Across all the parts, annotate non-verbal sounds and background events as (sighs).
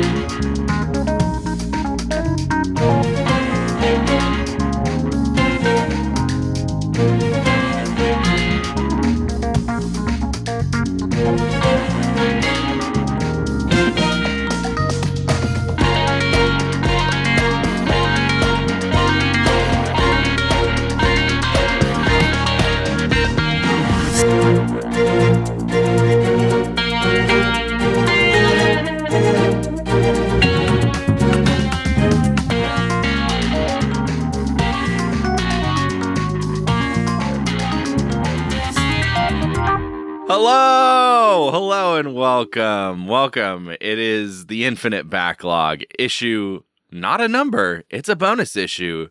Hello, and welcome, welcome. It is the Infinite Backlog issue, not a number. It's a bonus issue,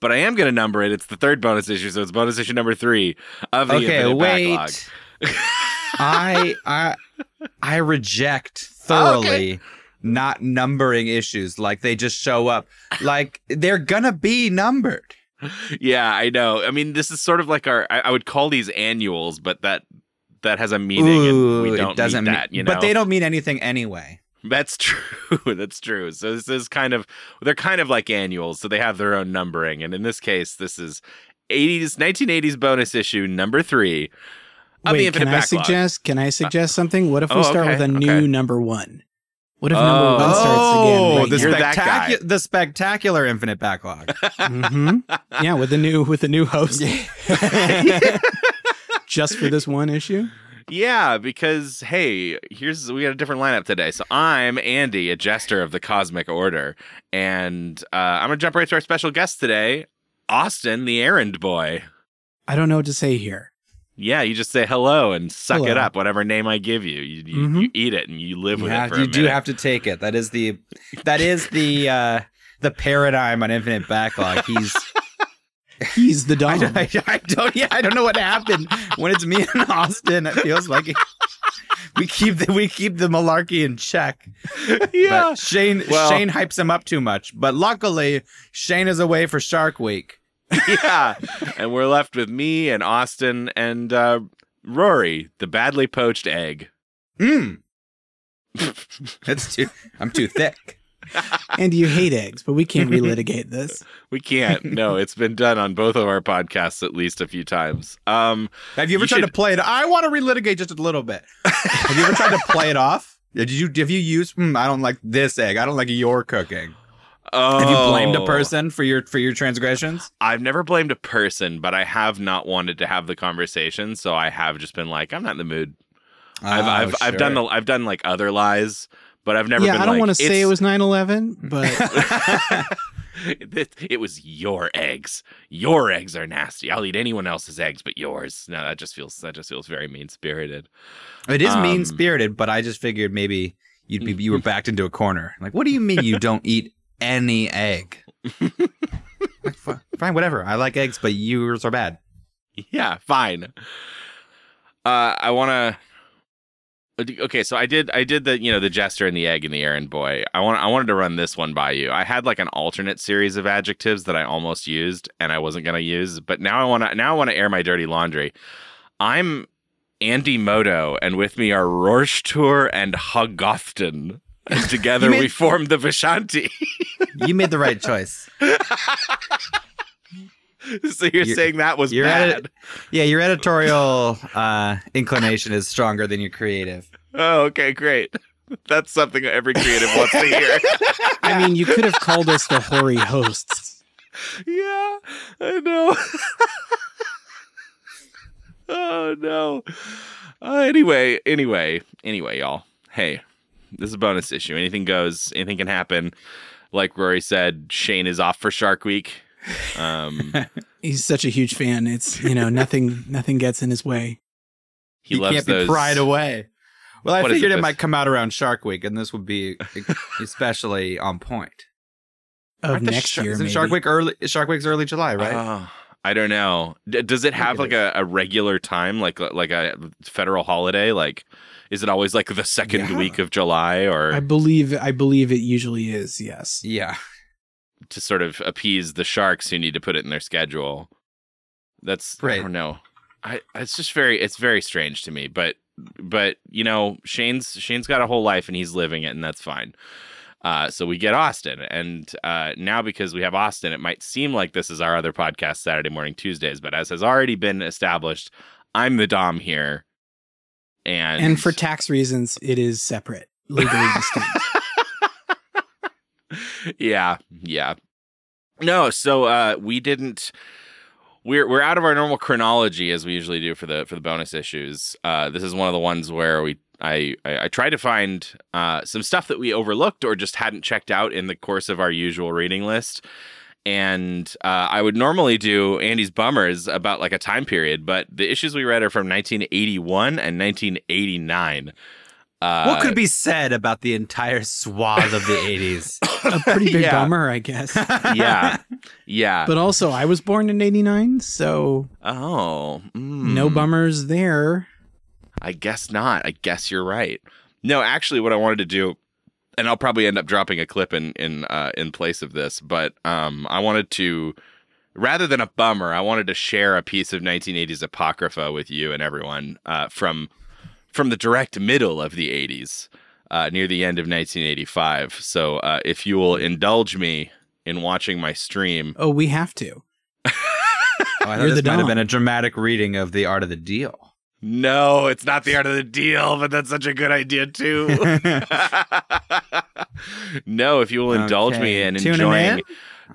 but I am going to number it. It's the third bonus issue, so it's bonus issue number three of the Okay, Infinite wait. Backlog. I (laughs) I I reject oh, thoroughly not numbering issues like they just show up. Like they're gonna be numbered. (laughs) Yeah, I know. I mean, this is sort of like our. I, I would call these annuals, but that that has a meaning, and we don't it doesn't need mean that. You know, But they don't mean anything anyway. That's (laughs) true. That's true. So this is kind of they're kind of like annuals, so they have their own numbering. And in this case, this is 80s 1980s bonus issue number 3 of the Wait, Infinite can I Backlog. suggest? Can I suggest something? What if we oh, start okay, with a new okay. number one? What if Oh. number one starts again? Oh, Right the, You're that guy. spectacu- the spectacular infinite backlog. hmm Yeah, with a new with a new (laughs) host, (laughs) just for this one issue. Yeah, because hey, here's we got a different lineup today. So I'm Andy, a jester of the Cosmic Order, and uh, I'm gonna jump right to our special guest today, Austin, the errand boy. I don't know what to say here. Yeah, you just say hello and suck it up, whatever name I give you. You, you, Mhm. you eat it and you live you with have- it for you a do minute. have to take it. That is the that is the uh the paradigm on infinite backlog. He's (laughs) He's the I, dog. I, I don't yeah I don't know what happened when it's me and Austin. It feels like we keep the we keep the malarkey in check. yeah. But Shane Well- Shane hypes him up too much. But luckily Shane is away for Shark Week. yeah. And we're left with me and Austin and uh, Rory, the badly poached egg. Mmm. That's too I'm too thick. And you hate eggs, but we can't relitigate this. (laughs) We can't. No, it's been done on both of our podcasts at least a few times. Um, Have you ever You tried should- to play it? I want to relitigate just a little bit. Have you ever tried to play it off? Did you? Have you used? Hmm, I don't like this egg. I don't like your cooking. oh, Have you blamed a person for your for your transgressions? I've never blamed a person, but I have not wanted to have the conversation, so I have just been like, I'm not in the mood. I've Oh, I've, I've done the I've done like other lies, but I've never. yeah, been I don't like, want to say it was 9/11, but (laughs) it, it was your eggs. Your eggs are nasty. I'll eat anyone else's eggs but yours. No, that just feels that just feels very mean spirited. It is Um, mean spirited, but I just figured maybe you'd be you were (laughs) backed into a corner. Like, what do you mean you (laughs) don't eat any egg? like, fine, whatever. I like eggs, but yours are bad. Yeah, fine. Uh, I want to. Okay, so I did. I did the you know the jester and the egg and the errand boy. I want. I wanted to run this one by you. I had like an alternate series of adjectives that I almost used and I wasn't gonna use, but now I want to. Now I want to air my dirty laundry. I'm Andy Moto, and with me are Rorschtour and Hugofton. (laughs) And together made- we form the Vishanti. You made the right choice. (laughs) (laughs) so you're, You're- saying that was you're bad? at it- Yeah, your editorial uh, inclination is stronger than your creative. Oh, okay, great. That's something every creative wants to hear. (laughs) I mean, you could have called us the hoary hosts. yeah, I know. (laughs) oh no. Uh, anyway, anyway, anyway, y'all. Hey, this is a bonus issue. Anything goes. Anything can happen. Like Rory said, Shane is off for Shark Week. Um, (laughs) He's such a huge fan. It's you know nothing nothing gets in his way. he you loves can't those. be pried away. Well, I What is figured it, it, might come out around Shark Week, and this would be especially on point. Of next Shark- year, Isn't maybe. Shark Week early? Shark Week's early July, right? Oh, I don't know. D- does it have like a, a regular time, like like a federal holiday? Like, is it always like the second Yeah. week of July, or I believe I believe it usually is. Yes. yeah. To sort of appease the sharks who need to put it in their schedule? That's right. I don't know. I it's just very it's very strange to me. But but you know, Shane's Shane's got a whole life and he's living it, and that's fine. Uh, so we get Austin, and uh, now because we have Austin, it might seem like this is our other podcast, Saturday morning Tuesdays. But as has already been established, I'm the dom here, and And for tax reasons, it is separate, legally (laughs) distinct. Yeah, yeah. No, so uh we didn't we're we're out of our normal chronology as we usually do for the for the bonus issues. Uh this is one of the ones where we I I, I tried to find uh some stuff that we overlooked or just hadn't checked out in the course of our usual reading list. And uh, I would normally do Andy's bummers about like a time period, but the issues we read are from 1981 and 1989. Uh, what could be said about the entire swath of the (laughs) 80s? A pretty big Yeah. bummer, I guess. (laughs) yeah, yeah. But also, I was born in '89, so oh, no mm. bummers there. I guess not. I guess you're right. No, actually, what I wanted to do, and I'll probably end up dropping a clip in in uh, in place of this, but um, I wanted to, rather than a bummer, I wanted to share a piece of 1980s apocrypha with you and everyone uh, from from the direct middle of the 80s, uh, near the end of 1985. So, uh, if you will indulge me in watching my stream, Oh, we have to. (laughs) Oh, I thought You're this might have been a dramatic reading of The Art of the Deal. no, it's not the art of the deal, but that's such a good idea too. (laughs) (laughs) no, if you will indulge me in Tuning enjoying in?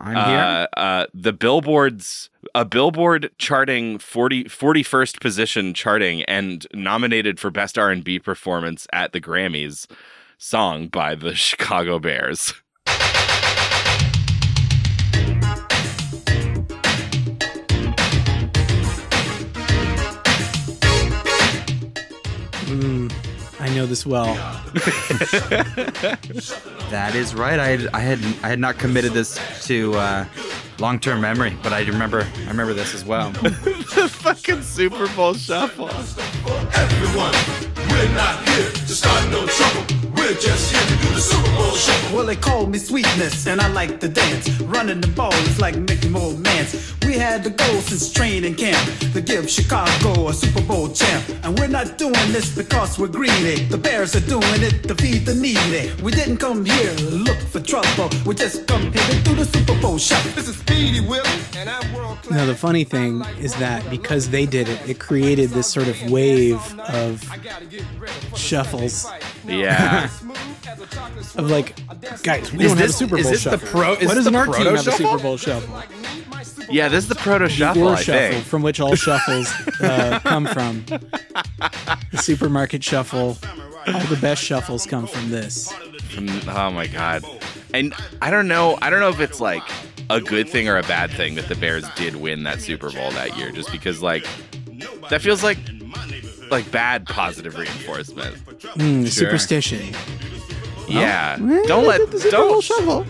I'm here. uh, uh, the billboards, a billboard charting 40, 41st position charting and nominated for best R&B performance at the Grammys song by the (laughs) Chicago Bears. Mm, I know this well. (laughs) That is right. I had, I had I had not committed this to uh, long-term memory, but I remember I remember this as well. (laughs) the fucking Super Bowl shuffle. everyone. We're not here to start no trouble. We're just here to do the Super Bowl shuffle. Well, they call me sweetness, and I like to dance. Running the ball is like making more mans. We had the goal since training camp to give Chicago a Super Bowl champ. And we're not doing this because we're greedy. The Bears are doing it to feed the needy. We didn't come here to look for trouble. We just come here to do the Super Bowl shuffle. This is Speedy Willie, and I'm world class. Now, the funny thing is that because they did it, it created this sort of wave of shuffles Yeah. of like, guys, we Is don't have a this- Super is Bowl this the shuffle. pro- is Why this doesn't the our team proto have a shuffle? Super Bowl shuffle? Yeah, this is the proto shuffle, Your I shuffle, think. from which all (laughs) shuffles uh, come from. The supermarket shuffle. All the best shuffles come from this. Oh my god. And I don't know, I don't know if it's like a good thing or a bad thing that the Bears did win that Super Bowl that year just because like that feels like like bad positive reinforcement. Mm, Sure. Superstition. Yeah. Well, don't let the Super Bowl don't shuffle.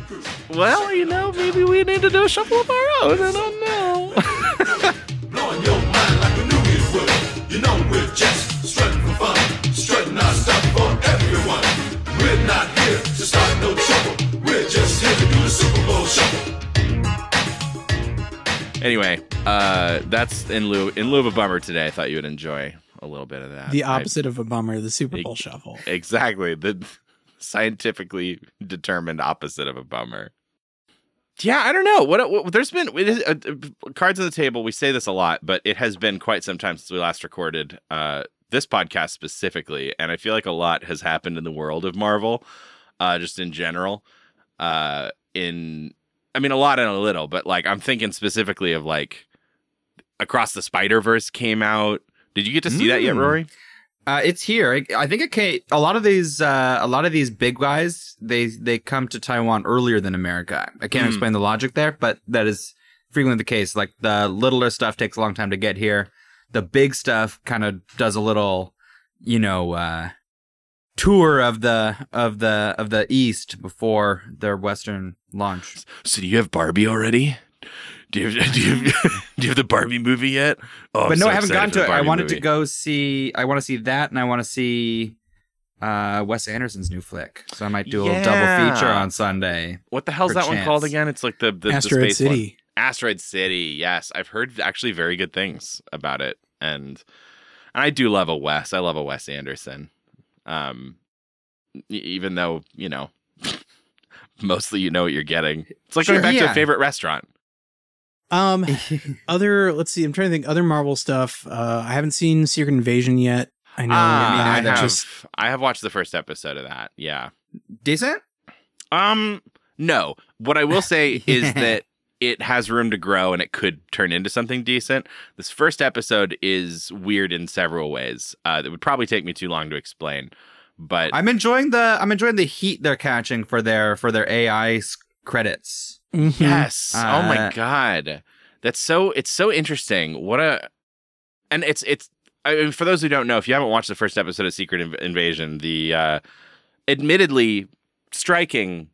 Well, you know, maybe we need to do a shuffle of our own. I don't know. (laughs) Blowing your mind like a New Year's would. You know we're just strutting for fun. We're not here to start no trouble. We're just here to do the Super Bowl shuffle. anyway, uh that's in lieu in lieu of a bummer today. I thought you would enjoy a little bit of that. The I- opposite of a bummer, the Super Bowl Ex- shuffle. Exactly. The scientifically determined opposite of a bummer. Yeah, I don't know. What, what there's been it is, uh, uh, cards on the table. We say this a lot, but it has been quite some time since we last recorded uh, this podcast specifically, and I feel like a lot has happened in the world of Marvel, uh, just in general. Uh, in, I mean, a lot and a little, but like I'm thinking specifically of like Across the Spider Verse came out. Did you get to see that yet, Mm. Rory? Uh, it's here. I, I think it came. A lot of these, uh, a lot of these big guys, they they come to Taiwan earlier than America. I can't Mm. explain the logic there, but that is frequently the case. Like the littler stuff takes a long time to get here. The big stuff kind of does a little, you know, uh, tour of the of the of the East before their Western launch. So do you have Barbie already? Do you have, (laughs) do you have, (laughs) do you have the Barbie movie yet? Oh, I'm but no, so I haven't excited gotten to it. I wanted movie. to go see. I want to see that, and I want to see uh, Wes Anderson's new flick. So I might do a little double feature on Sunday. What the hell's that one called again? It's like the the, the Asteroid space one. City. Asteroid City. Yes, I've heard actually very good things about it, and And I do love a Wes. I love a Wes Anderson. Um, even though you know, (laughs) mostly you know what you're getting. It's like Sure, going back to yeah. a favorite restaurant. Um, (laughs) other let's see. I'm trying to think other Marvel stuff. Uh, I haven't seen Secret Invasion yet. I know. Ah, I that have. just I have watched the first episode of that. Yeah. Decent. Um, no. What I will say (laughs) is that it has room to grow and it could turn into something decent. This first episode is weird in several ways. Uh, that would probably take me too long to explain. But I'm enjoying the I'm enjoying the heat they're catching for their for their AI s- credits. Mhm. yes, oh my Uh, god, that's so it's so interesting. What a and it's it's. I mean, for those who don't know, if you haven't watched the first episode of Secret Inv- Invasion, the uh, admittedly striking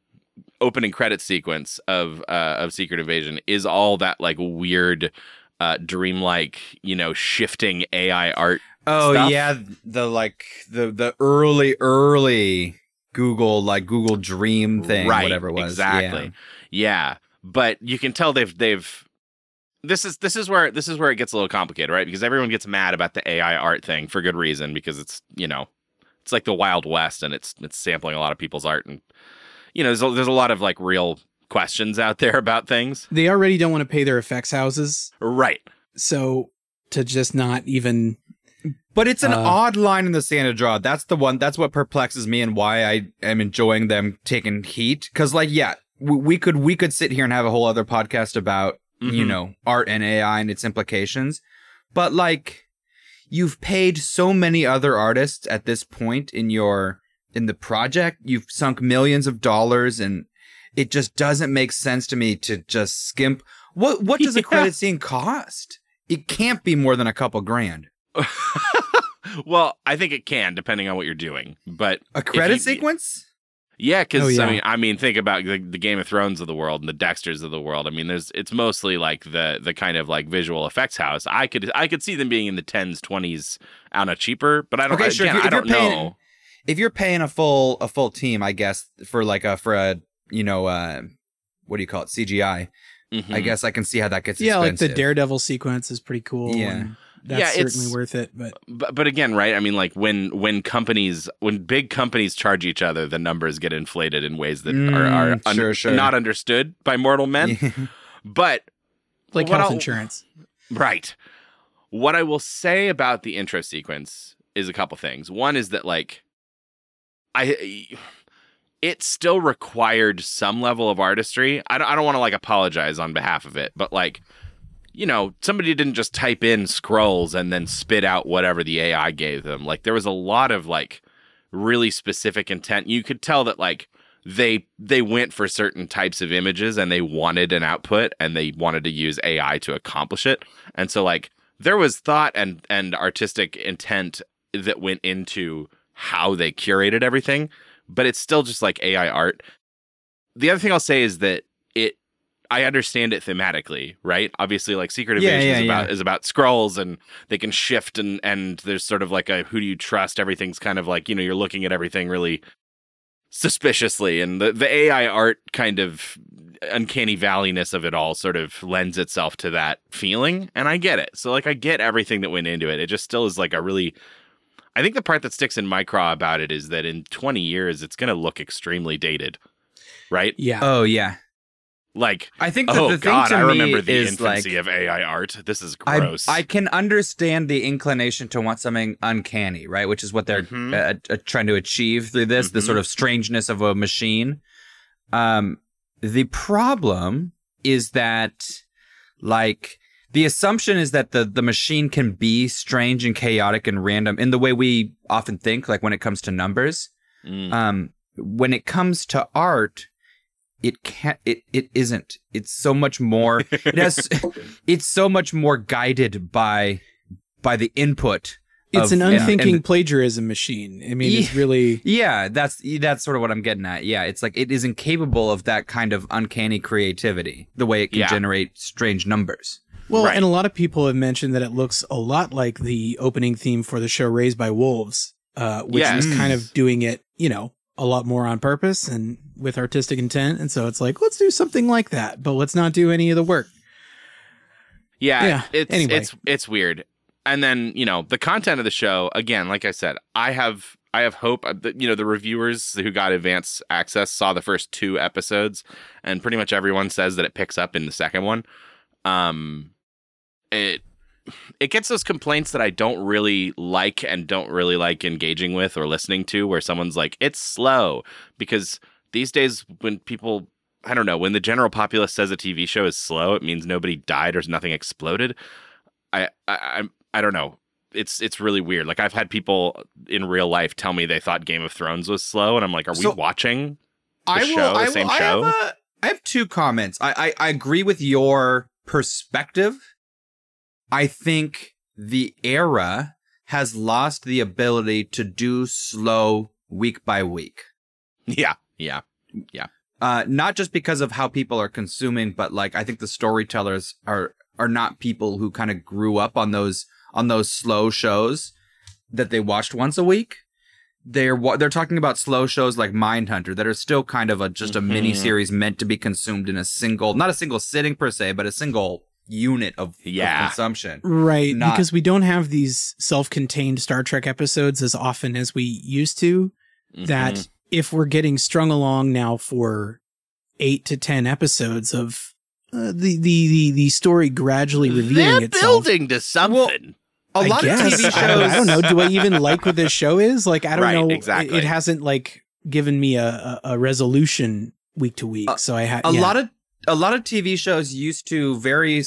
opening credit sequence of uh, of Secret Invasion is all that like weird, uh, dreamlike, you know, shifting AI art. Oh Stuff. yeah, the like the the early early Google like Google Dream thing, right, whatever it was. exactly. Yeah. but you can tell they've they've. This is this is where this is where it gets a little complicated, right? Because everyone gets mad about the AI art thing for good reason, because it's you know, it's like the Wild West, and it's it's sampling a lot of people's art, and you know, there's a, there's a lot of like real questions out there about things, They already don't want to pay their effects houses, right? so to just not even But it's an Uh, odd line in the Santa draw. That's the one. That's what perplexes me and why I am enjoying them taking heat. Because, like, yeah, we, we could we could sit here and have a whole other podcast about you Mhm. know art and AI and its implications. But like, you've paid so many other artists at this point in your in the project. You've sunk millions of dollars, and it just doesn't make sense to me to just skimp. What what does a (laughs) credit scene cost? It can't be more than a couple grand. (laughs) well, I think it can, depending on what you're doing. But A credit you- sequence? yeah, because Oh, yeah. I mean, I mean, think about the, the Game of Thrones of the world and the Dexters of the world. I mean, there's it's mostly like the the kind of like visual effects house. I could I could see them being in the tens, twenties on a cheaper, but I don't. Okay, sure, if you're- I don't you're paying- know. If you're paying a full a full team, I guess for like a for a you know uh what do you call it CGI? I Mhm. guess I can see how that gets yeah, like the. Daredevil sequence is pretty cool. Yeah. and that's Yeah, it's- certainly worth it. But but but again, right? I mean, like when when companies when big companies charge each other, the numbers get inflated in ways that are, are Mm, un- sure, sure. not understood by mortal men. But like health I'll- insurance. Right. What I will say about the intro sequence is a couple things. One is that like I it still required some level of artistry. I don't, I don't want to like apologize on behalf of it, but like you know, somebody didn't just type in Skrulls and then spit out whatever the AI gave them. Like there was a lot of like really specific intent. You could tell that like they they went for certain types of images and they wanted an output and they wanted to use AI to accomplish it. And so like there was thought and and artistic intent that went into how they curated everything, but it's still just like AI art. The other thing I'll say is that it I understand it thematically, right? Obviously, like Secret Yeah, Invasion yeah, is about yeah. is about Skrulls and they can shift and and there's sort of like a who do you trust? Everything's kind of like you know you're looking at everything really suspiciously, and the the AI art kind of uncanny valleyness of it all sort of lends itself to that feeling, and I get it. So like I get everything that went into it. It just still is like a really I think the part that sticks in my craw about it is that in 20 years it's going to look extremely dated. Right? Yeah. oh yeah. Like I think that oh the thing god, to I me remember the is infancy like of AI art. This is gross. I can understand the inclination to want something uncanny, right? Which is what they're Mhm. uh, uh, trying to achieve through this, the Mhm. sort of strangeness of a machine. Um, the problem is that, like, the assumption is that the the machine can be strange and chaotic and random in the way we often think, like when it comes to numbers. Mm. Um, when it comes to art, it can't. It it isn't. It's so much more. It has. (laughs) (laughs) it's so much more guided by by the input. it's of- an unthinking and- plagiarism machine. I mean, it's really (laughs) yeah, that's that's sort of what I'm getting at. Yeah, it's like it is incapable of that kind of uncanny creativity. The way it can Yeah. generate strange numbers. Well, Right. and a lot of people have mentioned that it looks a lot like the opening theme for the show Raised by Wolves, uh, which Yes. is kind of doing it, you know, a lot more on purpose and with artistic intent. And so it's like, let's do something like that, but let's not do any of the work. Yeah, Yeah, it's anyway. it's it's weird. and then you know the content of the show again like i said i have i have hope uh, that you know the reviewers who got advance access saw the first two episodes and pretty much everyone says that it picks up in the second one um it it gets those complaints that i don't really like and don't really like engaging with or listening to where someone's like it's slow because these days when people i don't know when the general populace says a tv show is slow it means nobody died or nothing exploded I, I I'm I don't know. It's it's really weird. Like I've had people in real life tell me they thought Game of Thrones was slow, and I'm like, are So- we watching? I show, will. the I will. same I show? have, a, I have two comments. I, I I agree with your perspective. I think the era has lost the ability to do slow week by week. Yeah, yeah, yeah. Uh, not just because of how people are consuming, but like I think the storytellers are are not people who kind of grew up on those on those slow shows that they watched once a week. They're they're talking about slow shows like Mindhunter that are still kind of a just a Mhm. mini series meant to be consumed in a single, not a single sitting per se, but a single unit of, of Yeah. consumption. Right, Not- because we don't have these self-contained Star Trek episodes as often as we used to. That Mhm. if we're getting strung along now for eight to ten episodes of uh, the, the the the story gradually revealing they're itself. building to something. A I lot guess. of TV shows. I don't, I don't know. Do I even like what this show is? Like, I don't Right, know. It- exactly. It, hasn't like given me a, a, a resolution week to week. Uh, so I had a lot of a lot of TV shows used to very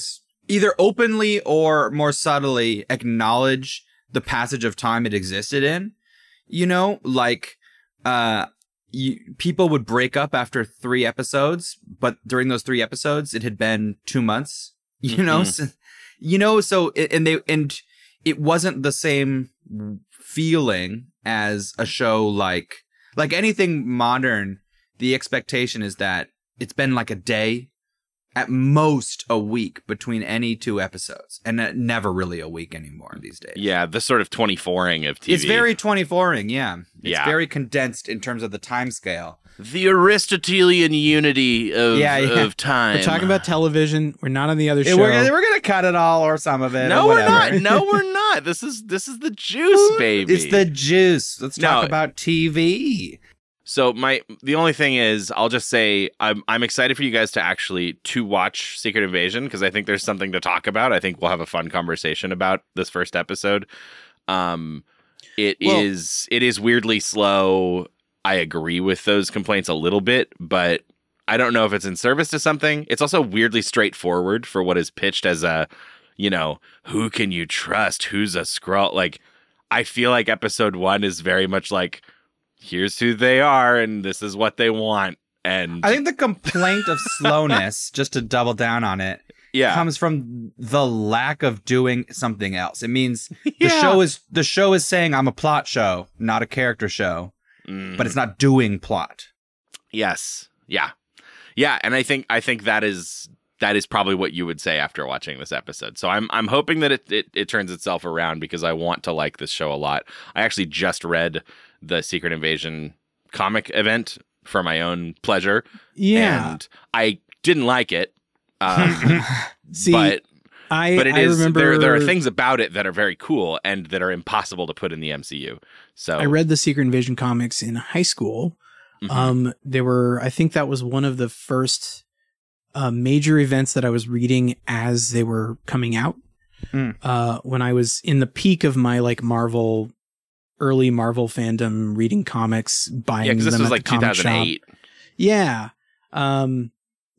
either openly or more subtly acknowledge the passage of time it existed in. You know, like uh you, people would break up after 3 episodes, but during those 3 episodes it had been 2 months. (laughs) You know, Mhm. so, you know so and they and it wasn't the same feeling as a show like like anything modern the expectation is that it's been like a day at most a week between any two episodes and uh, never really a week anymore these days Yeah, the sort of 24ing of TV. it's very 24ing yeah it's Yeah. very condensed in terms of the time scale the Aristotelian unity of Yeah, yeah. of time. we're talking about television. We're not on the other show. we're, gonna, we're gonna cut it all or some of it No, we're not. No, we're not. This is this is the (laughs) juice, baby. it's the juice let's talk No. about tv So my the only thing is I'll just say I'm I'm excited for you guys to actually to watch Secret Invasion because I think there's something to talk about. I think we'll have a fun conversation about this first episode. Um it is Well- it is weirdly slow. I agree with those complaints a little bit, but I don't know if it's in service to something. It's also weirdly straightforward for what is pitched as a, you know, who can you trust? Who's a Skrull? Like I feel like episode 1 is very much like here's who they are and this is what they want and i think the complaint of slowness (laughs) just to double down on it yeah comes from the lack of doing something else. It means the Yeah. show is the show is saying I'm a plot show, not a character show, Mhm. but it's not doing plot. yes yeah yeah and i think i think that is that is probably what you would say after watching this episode so i'm i'm hoping that it, it it turns itself around because i want to like this show a lot i actually just read the secret invasion comic event for my own pleasure yeah. and i didn't like it um, (laughs) See, but I but it I is remember there there are things about it that are very cool and that are impossible to put in the MCU. So I read the Secret Invasion comics in high school. Mhm. Um, they were, I think that was one of the first uh, major events that I was reading as they were coming out. Mm. Uh, when I was in the peak of my like Marvel, early Marvel fandom, reading comics, buying yeah, because this them was at like the comic shop. 2008. Yeah, um,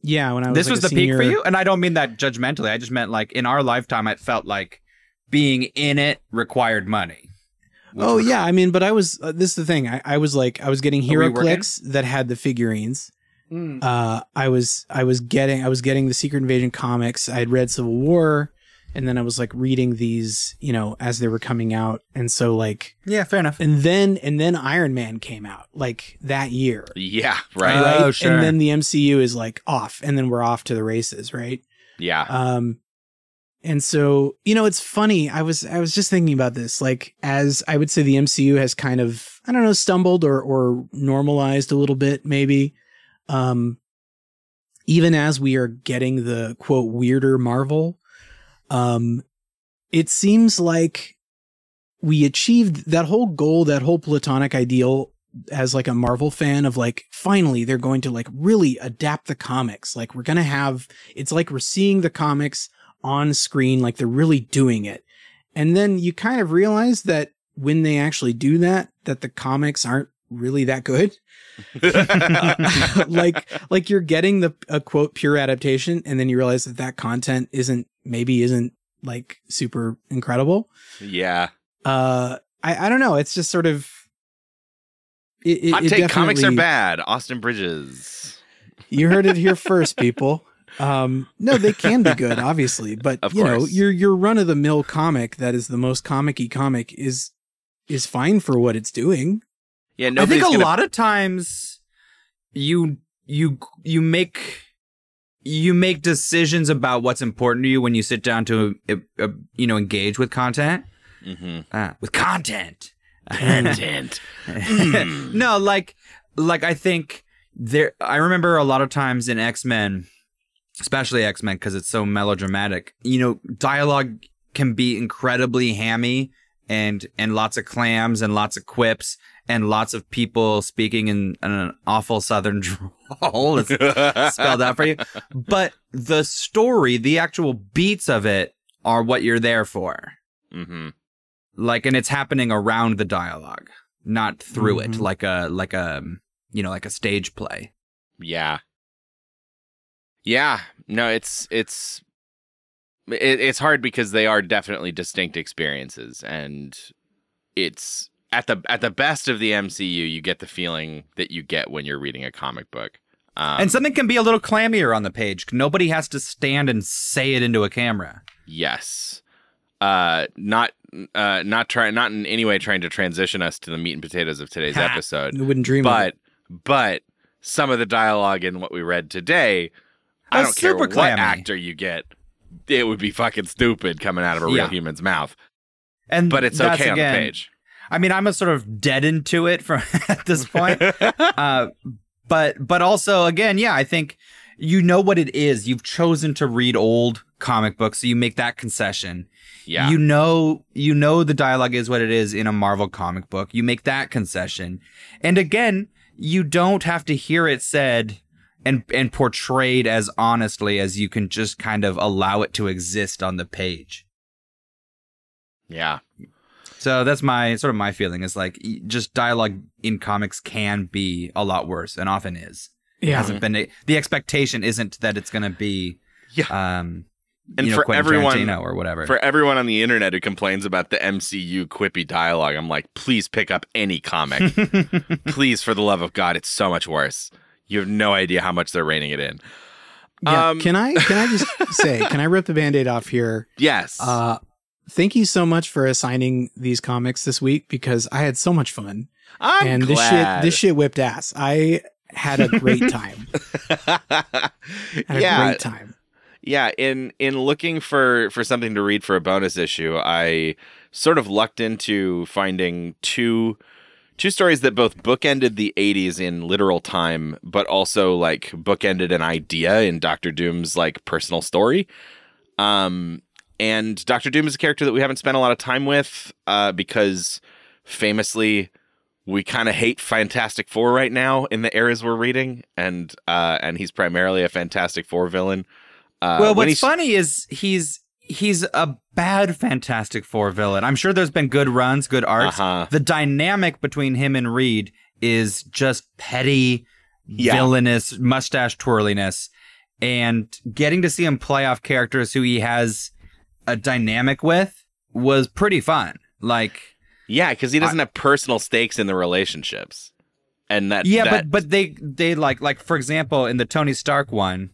yeah. When I was this like, was a the peak for you, and I don't mean that judgmentally. I just meant like in our lifetime, it felt like being in it required money. Oh yeah, I mean, but I was. Uh, this is the thing. I, I was like, I was getting hero we clicks that had the figurines. Uh, I was, I was getting, I was getting the Secret Invasion comics. I had read Civil War, and then I was like reading these, you know, as they were coming out, and so like, Yeah, fair enough. and then, and then Iron Man came out like that year, Yeah, right. Right? Oh, sure. And then the MCU is like off, and then we're off to the races, right? yeah. Um, and so you know, it's funny. I was I was just thinking about this. Like as I would say, the MCU has kind of I don't know stumbled or or normalized a little bit, maybe. Um, even as we are getting the quote weirder Marvel, um, it seems like we achieved that whole goal, that whole platonic ideal as like a Marvel fan of like, finally, they're going to like really adapt the comics. Like we're going to have, it's like we're seeing the comics on screen, like they're really doing it. And then you kind of realize that when they actually do that, that the comics aren't really that good. (laughs) like, like you're getting the, a quote, pure adaptation. And then you realize that that content isn't, maybe isn't like super incredible yeah. uh i i don't know it's just sort of it, it, Hot take comics are bad. Austin Bridges. you heard it here first (laughs) people um no they can be good obviously but you know your your run of the mill comic that is the most comic-y comic is is fine for what it's doing Yeah, I think a gonna, lot of times you you you make you make decisions about what's important to you when you sit down to uh, uh, you know engage with content Mhm. uh, with content. Content. (laughs) Mm. no, like like I think there. I remember a lot of times in X Men, especially X Men, because it's so melodramatic. You know, dialogue can be incredibly hammy and and lots of clams and lots of quips and lots of people speaking in, in an awful Southern (laughs) drawl. It's (laughs) spelled out for you. But the story, the actual beats of it, are what you're there for hmm like and it's happening around the dialogue not through it Mhm. like a like a you know like a stage play Yeah. Yeah. No, it's it's it, it's hard because they are definitely distinct experiences and it's at the at the best of the MCU you get the feeling that you get when you're reading a comic book. Um, and something can be a little clammier on the page nobody has to stand and say it into a camera Yes. Uh not uh not trying not in any way trying to transition us to the meat and potatoes of today's Ha. episode. i wouldn't dream of But it but some of the dialogue in what we read today, I don't care what clammy. actor you get. It would be fucking stupid coming out of a real Yeah. human's mouth. and But it's that's okay on again- the page. I mean i'm a sort of deadened to it from (laughs) at this point (laughs) uh but but also again yeah i think you know what it is you've chosen to read old comic books so you make that concession yeah. You know, you know the dialogue is what it is in a Marvel comic book. You make that concession, and again, you don't have to hear it said and and portrayed as honestly as you can just kind of allow it to exist on the page. yeah. So that's my sort of my feeling is like just dialogue in comics can be a lot worse and often is. It yeah hasn't been the expectation isn't that it's going to be Yeah. um And you know, for Quentin everyone Tarantino or whatever. for everyone on the internet who complains about the MCU quippy dialogue, I'm like, please pick up any comic. (laughs) please, for the love of God, it's so much worse. You have no idea how much they're reining it in. yeah. Um, can i can i just (laughs) say can i rip the band-aid off here Yes. uh thank you so much for assigning these comics this week because i had so much fun I'm and this shit glad. this shit whipped ass i had a great time (laughs) had a yeah, great time yeah. In in looking for for something to read for a bonus issue, I sort of lucked into finding two two stories that both bookended the 80s in literal time, but also like bookended an idea in Doctor Doom's like personal story. Um, and Doctor Doom is a character that we haven't spent a lot of time with uh, because famously we kind of hate Fantastic Four right now in the eras we're reading, and uh, and he's primarily a Fantastic Four villain. Uh, well, what's funny is he's he's a bad Fantastic Four villain. I'm sure there's been good runs, good arcs. Uh-huh. The dynamic between him and Reed is just petty, Yeah. villainous, mustache twirliness, and getting to see him play off characters who he has a dynamic with was pretty fun. Like, Yeah, because he doesn't have personal stakes in the relationships, and that yeah, that- but but they they like like for example in the Tony Stark one,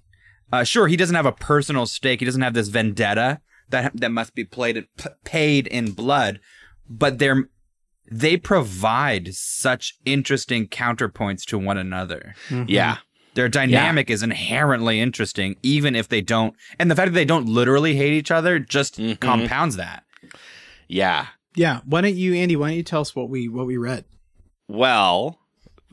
uh, sure he doesn't have a personal stake. He doesn't have this vendetta that that must be played p- paid in blood, but they're they provide such interesting counterpoints to one another. yeah, Their dynamic is inherently interesting, even if they don't. And the fact that they don't literally hate each other just Mhm. compounds that. yeah. Yeah. Why don't you, Andy? Why don't you tell us what we what we read? Well,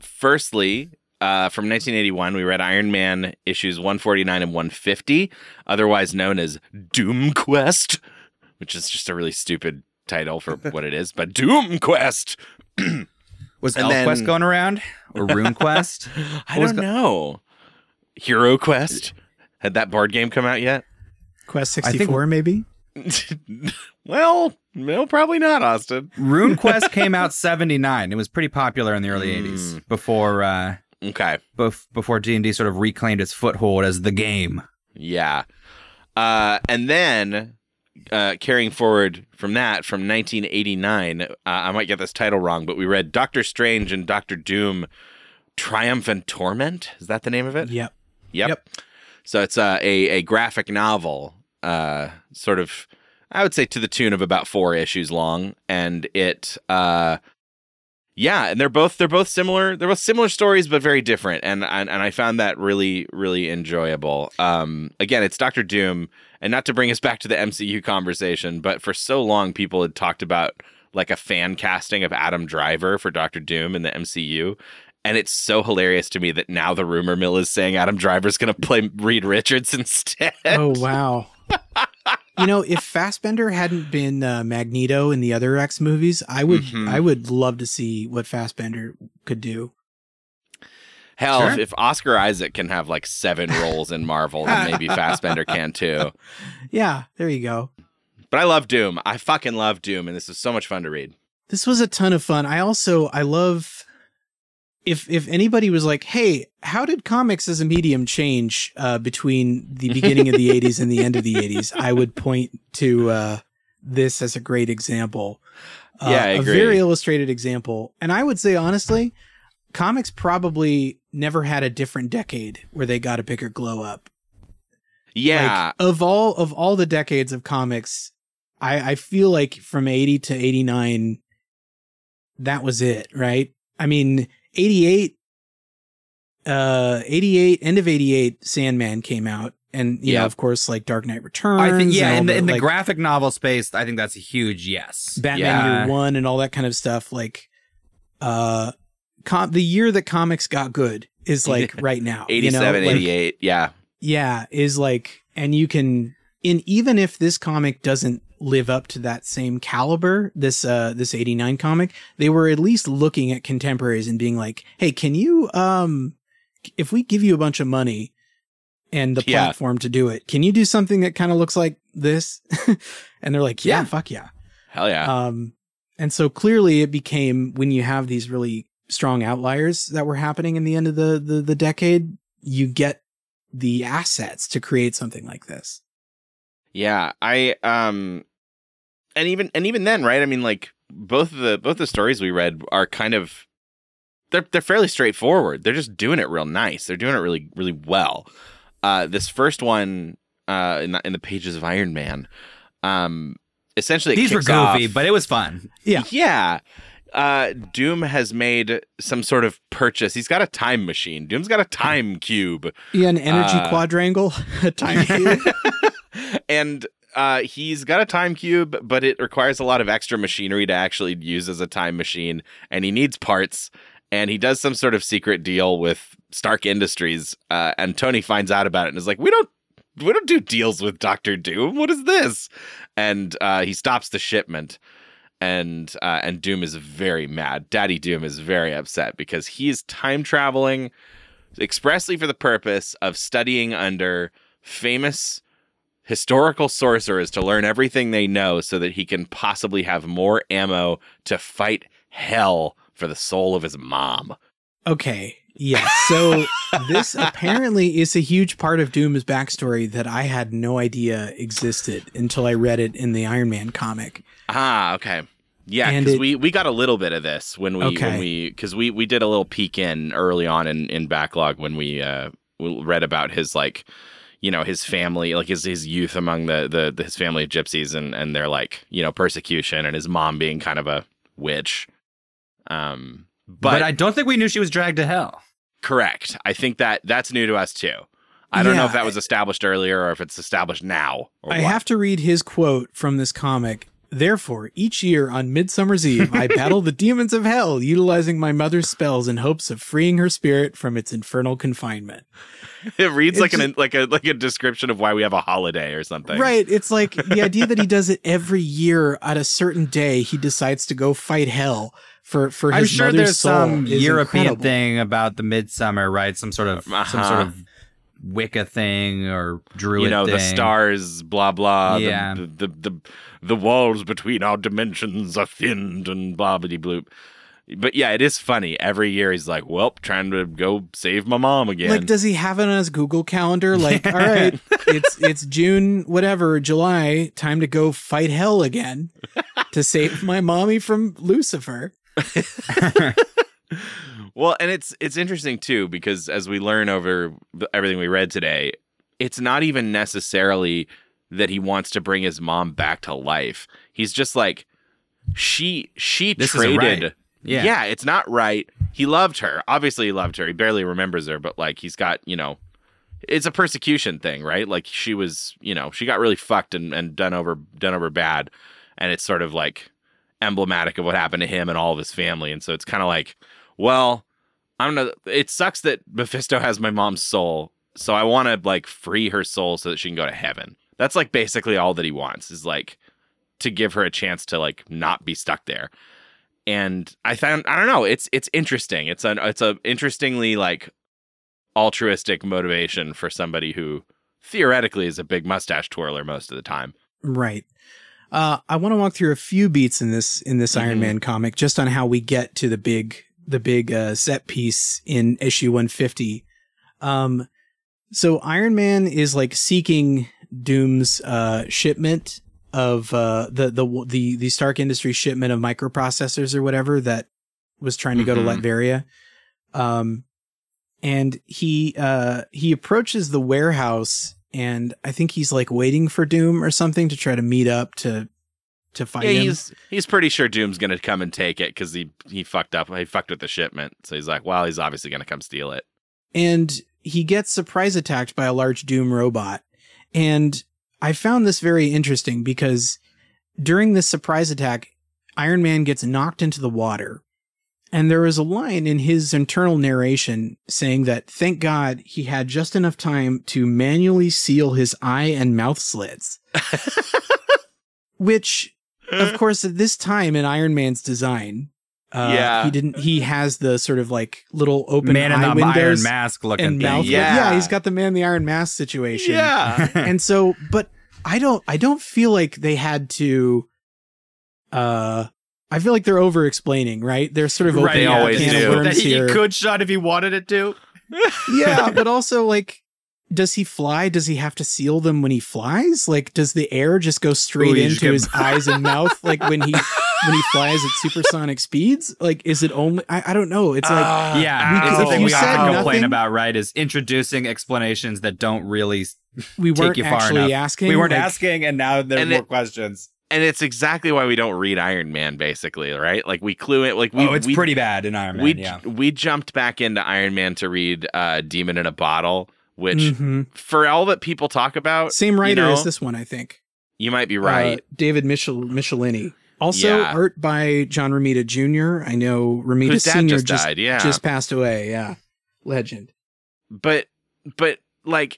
firstly, uh, from 1981, we read Iron Man issues 149 and 150, otherwise known as Doom Quest, which is just a really stupid title for what it is. But (laughs) Doom Quest. (clears throat) Was And ElfQuest then- going around or RuneQuest? (laughs) I don't know. Hero Quest. Had that board game come out yet? Quest I think- 64, maybe? (laughs) well, no, probably not, Austin. RuneQuest (laughs) came out '79. It was pretty popular in the early Mm. '80s before uh, Okay. bef- before D and D sort of reclaimed its foothold as the game. Yeah. Uh, and then uh, carrying forward from that, from 1989, uh, I might get this title wrong, but we read Doctor Strange and Doctor Doom Triumph and Torment. Is that the name of it? Yep. Yep. Yep. So it's uh, a, a graphic novel, uh, sort of, I would say to the tune of about four issues long. And it, uh, yeah, and they're both they're both similar. They're both similar stories, but very different. And and, and I found that really really enjoyable. Um, again, it's Doctor Doom, and not to bring us back to the MCU conversation, but for so long people had talked about like a fan casting of Adam Driver for Doctor Doom in the MCU. And it's so hilarious to me that now the rumor mill is saying Adam Driver's going to play Reed Richards (laughs) instead. Oh, wow. (laughs) you know, if Fassbender hadn't been uh, Magneto in the other X movies, I would Mhm. I would love to see what Fassbender could do. Hell, Sure. if, if Oscar Isaac can have like seven roles in Marvel, then maybe Fassbender (laughs) can too. Yeah, there you go. But I love Doom. I fucking love Doom, and this is so much fun to read. This was a ton of fun. I also I love if if anybody was like, "Hey, how did comics as a medium change uh, between the beginning of the (laughs) '80s and the end of the '80s?" I would point to uh, this as a great example. Uh, Yeah, a very illustrated example. And I would say honestly, comics probably never had a different decade where they got a bigger glow up. Yeah, Like, of all of all the decades of comics, I, I feel like from 80 to 89, that was it, right? I mean, 88, uh, 88, end of 88, Sandman came out. And, you Yeah. know, of course, like Dark Knight Returns. I think yeah, and in the, in the graphic novel space, I think that's a huge yes. Batman Yeah. Year One and all that kind of stuff. Like, uh, com- the year that comics got good is (laughs) like right now. you know? 87, Like, 88. Yeah. yeah is like and you can in even if this comic doesn't live up to that same caliber this uh this 89 comic they were at least looking at contemporaries and being like hey can you um if we give you a bunch of money and the Yeah. platform to do it can you do something that kind of looks like this (laughs) and they're like yeah, Yeah. fuck yeah Hell yeah. um, and so clearly it became when you have these really strong outliers that were happening in the end of the, the, the decade, you get the assets to create something like this. Yeah, I um and even and even then, right? I mean like both of the both the stories we read are kind of they're they're fairly straightforward. They're just doing it real nice. They're doing it really really well. Uh this first one uh in the, in the pages of Iron Man um essentially it These were goofy, off- but it was fun. Yeah. Yeah. Uh, Doom has made some sort of purchase. He's got a time machine. Doom's got a time cube. Yeah, an energy Uh, quadrangle, (laughs) a time cube. (laughs) and uh, he's got a time cube, but it requires a lot of extra machinery to actually use as a time machine, and he needs parts. And he does some sort of secret deal with Stark Industries, uh, and Tony finds out about it and is like, "We don't, we don't do deals with Doctor Doom. What is this?" And uh, he stops the shipment, and uh, and Doom is very mad. Daddy Doom is very upset because he is time traveling expressly for the purpose of studying under famous historical sorcerers to learn everything they know so that he can possibly have more ammo to fight hell for the soul of his mom. Okay. Yes. So (laughs) this apparently is a huge part of Doom's backstory that I had no idea existed until I read it in the Iron Man comic. Ah, okay. Yeah, because we, we got a little bit of this when we Okay. when we because we we did a little peek in early on in in backlog when we uh we read about his like you know his family like his his youth among the the, the his family of gypsies and and their like you know persecution and his mom being kind of a witch. Um, But, but, I don't think we knew she was dragged to hell. correct. I think that that's new to us too. I don't know if that was established earlier or if it's established now. Or I what. have to read his quote from this comic Therefore, each year on Midsummer's Eve, I battle the demons of hell, utilizing my mother's spells in hopes of freeing her spirit from its infernal confinement. It reads It's like an like a like a description of why we have a holiday or something. Right. It's like (laughs) the idea that he does it every year at a certain day, he decides to go fight hell for, for his I'm sure mother's there's soul some European incredible. thing about the midsummer, right? Some sort of some Uh-huh. sort of Wicca thing or Druid You know, the stars, blah blah. Yeah. The the, the the walls between our dimensions are thinned and blah blah bloop. But yeah, it is funny. Every year he's like, "Well, trying to go save my mom again." Like, does he have it on his Google calendar? Like, (laughs) all right, it's it's June, whatever, July, time to go fight hell again to save my mommy from Lucifer. (laughs) Well, and it's it's interesting too because as we learn over everything we read today, it's not even necessarily that he wants to bring his mom back to life. He's just like she she This traded. right. Yeah. it's not right. He loved her. Obviously, he loved her. He barely remembers her, but like he's got you know, it's a persecution thing, right? Like she was, you know, she got really fucked and, and done over done over bad, and it's sort of like emblematic of what happened to him and all of his family. And so it's kind of like, well, I don't know. It sucks that Mephisto has my mom's soul, so I want to like free her soul so that she can go to heaven. That's like basically all that he wants is like to give her a chance to like not be stuck there. And I found I don't know. It's it's interesting. It's an it's a interestingly like altruistic motivation for somebody who theoretically is a big mustache twirler most of the time. Right. Uh, I want to walk through a few beats in this in this Iron Mhm. Man comic, just on how we get to the big the big uh, set piece in issue 150. Um, so Iron Man is like seeking Doom's uh, shipment of uh, the the the the Stark Industries shipment of microprocessors or whatever that was trying to go Mhm. to Latveria. Um, and he uh he approaches the warehouse and I think he's like waiting for Doom or something to try to meet up to to fight yeah, him. he's he's pretty sure Doom's gonna come and take it because he he fucked up. He fucked with the shipment, so he's like, well, he's obviously gonna come steal it. and he gets surprise attacked by a large Doom robot. And I found this very interesting because during this surprise attack, Iron Man gets knocked into the water. And there is a line in his internal narration saying that thank God he had just enough time to manually seal his eye and mouth slits. (laughs) Which, of course, at this time in Iron Man's design, uh, Yeah. he didn't. He has the sort of like little open Man in the windows Iron Mask looking and thing. mouth. Yeah. Yeah. he's got the man in the Iron Mask situation. yeah, (laughs) and so, but I don't. I don't feel like they had to. Uh, I feel like they're over explaining. Right? They're sort of Right, they always can do. of worms that he here. could shot if he wanted it to. yeah, (laughs) but also like. Does he fly? Does he have to seal them when he flies? Like, does the air just go straight Ooh, into get- his eyes and (laughs) mouth? Like when he when he flies at supersonic speeds? Like, is it only? I, I don't know. It's like Ah, Yeah, we it's could- the if thing you we said often complain about, right? Is introducing explanations that don't really. we take weren't you far actually enough. asking. we weren't like, asking, and now there are more it- questions. and it's exactly why we don't read Iron Man, basically, right? Like we clue it. Like we, oh, it's we, pretty bad in Iron Man. we yeah, we jumped back into Iron Man to read uh, Demon in a Bottle, which Mhm. for all that people talk about, Same writer you know, as this one, I think. You might be right. Uh, David Michel- Michelinie. Also, Yeah. art by John Romita Jr. I know Whose Sr. just just, died, yeah. just passed away. Yeah. Legend. but but like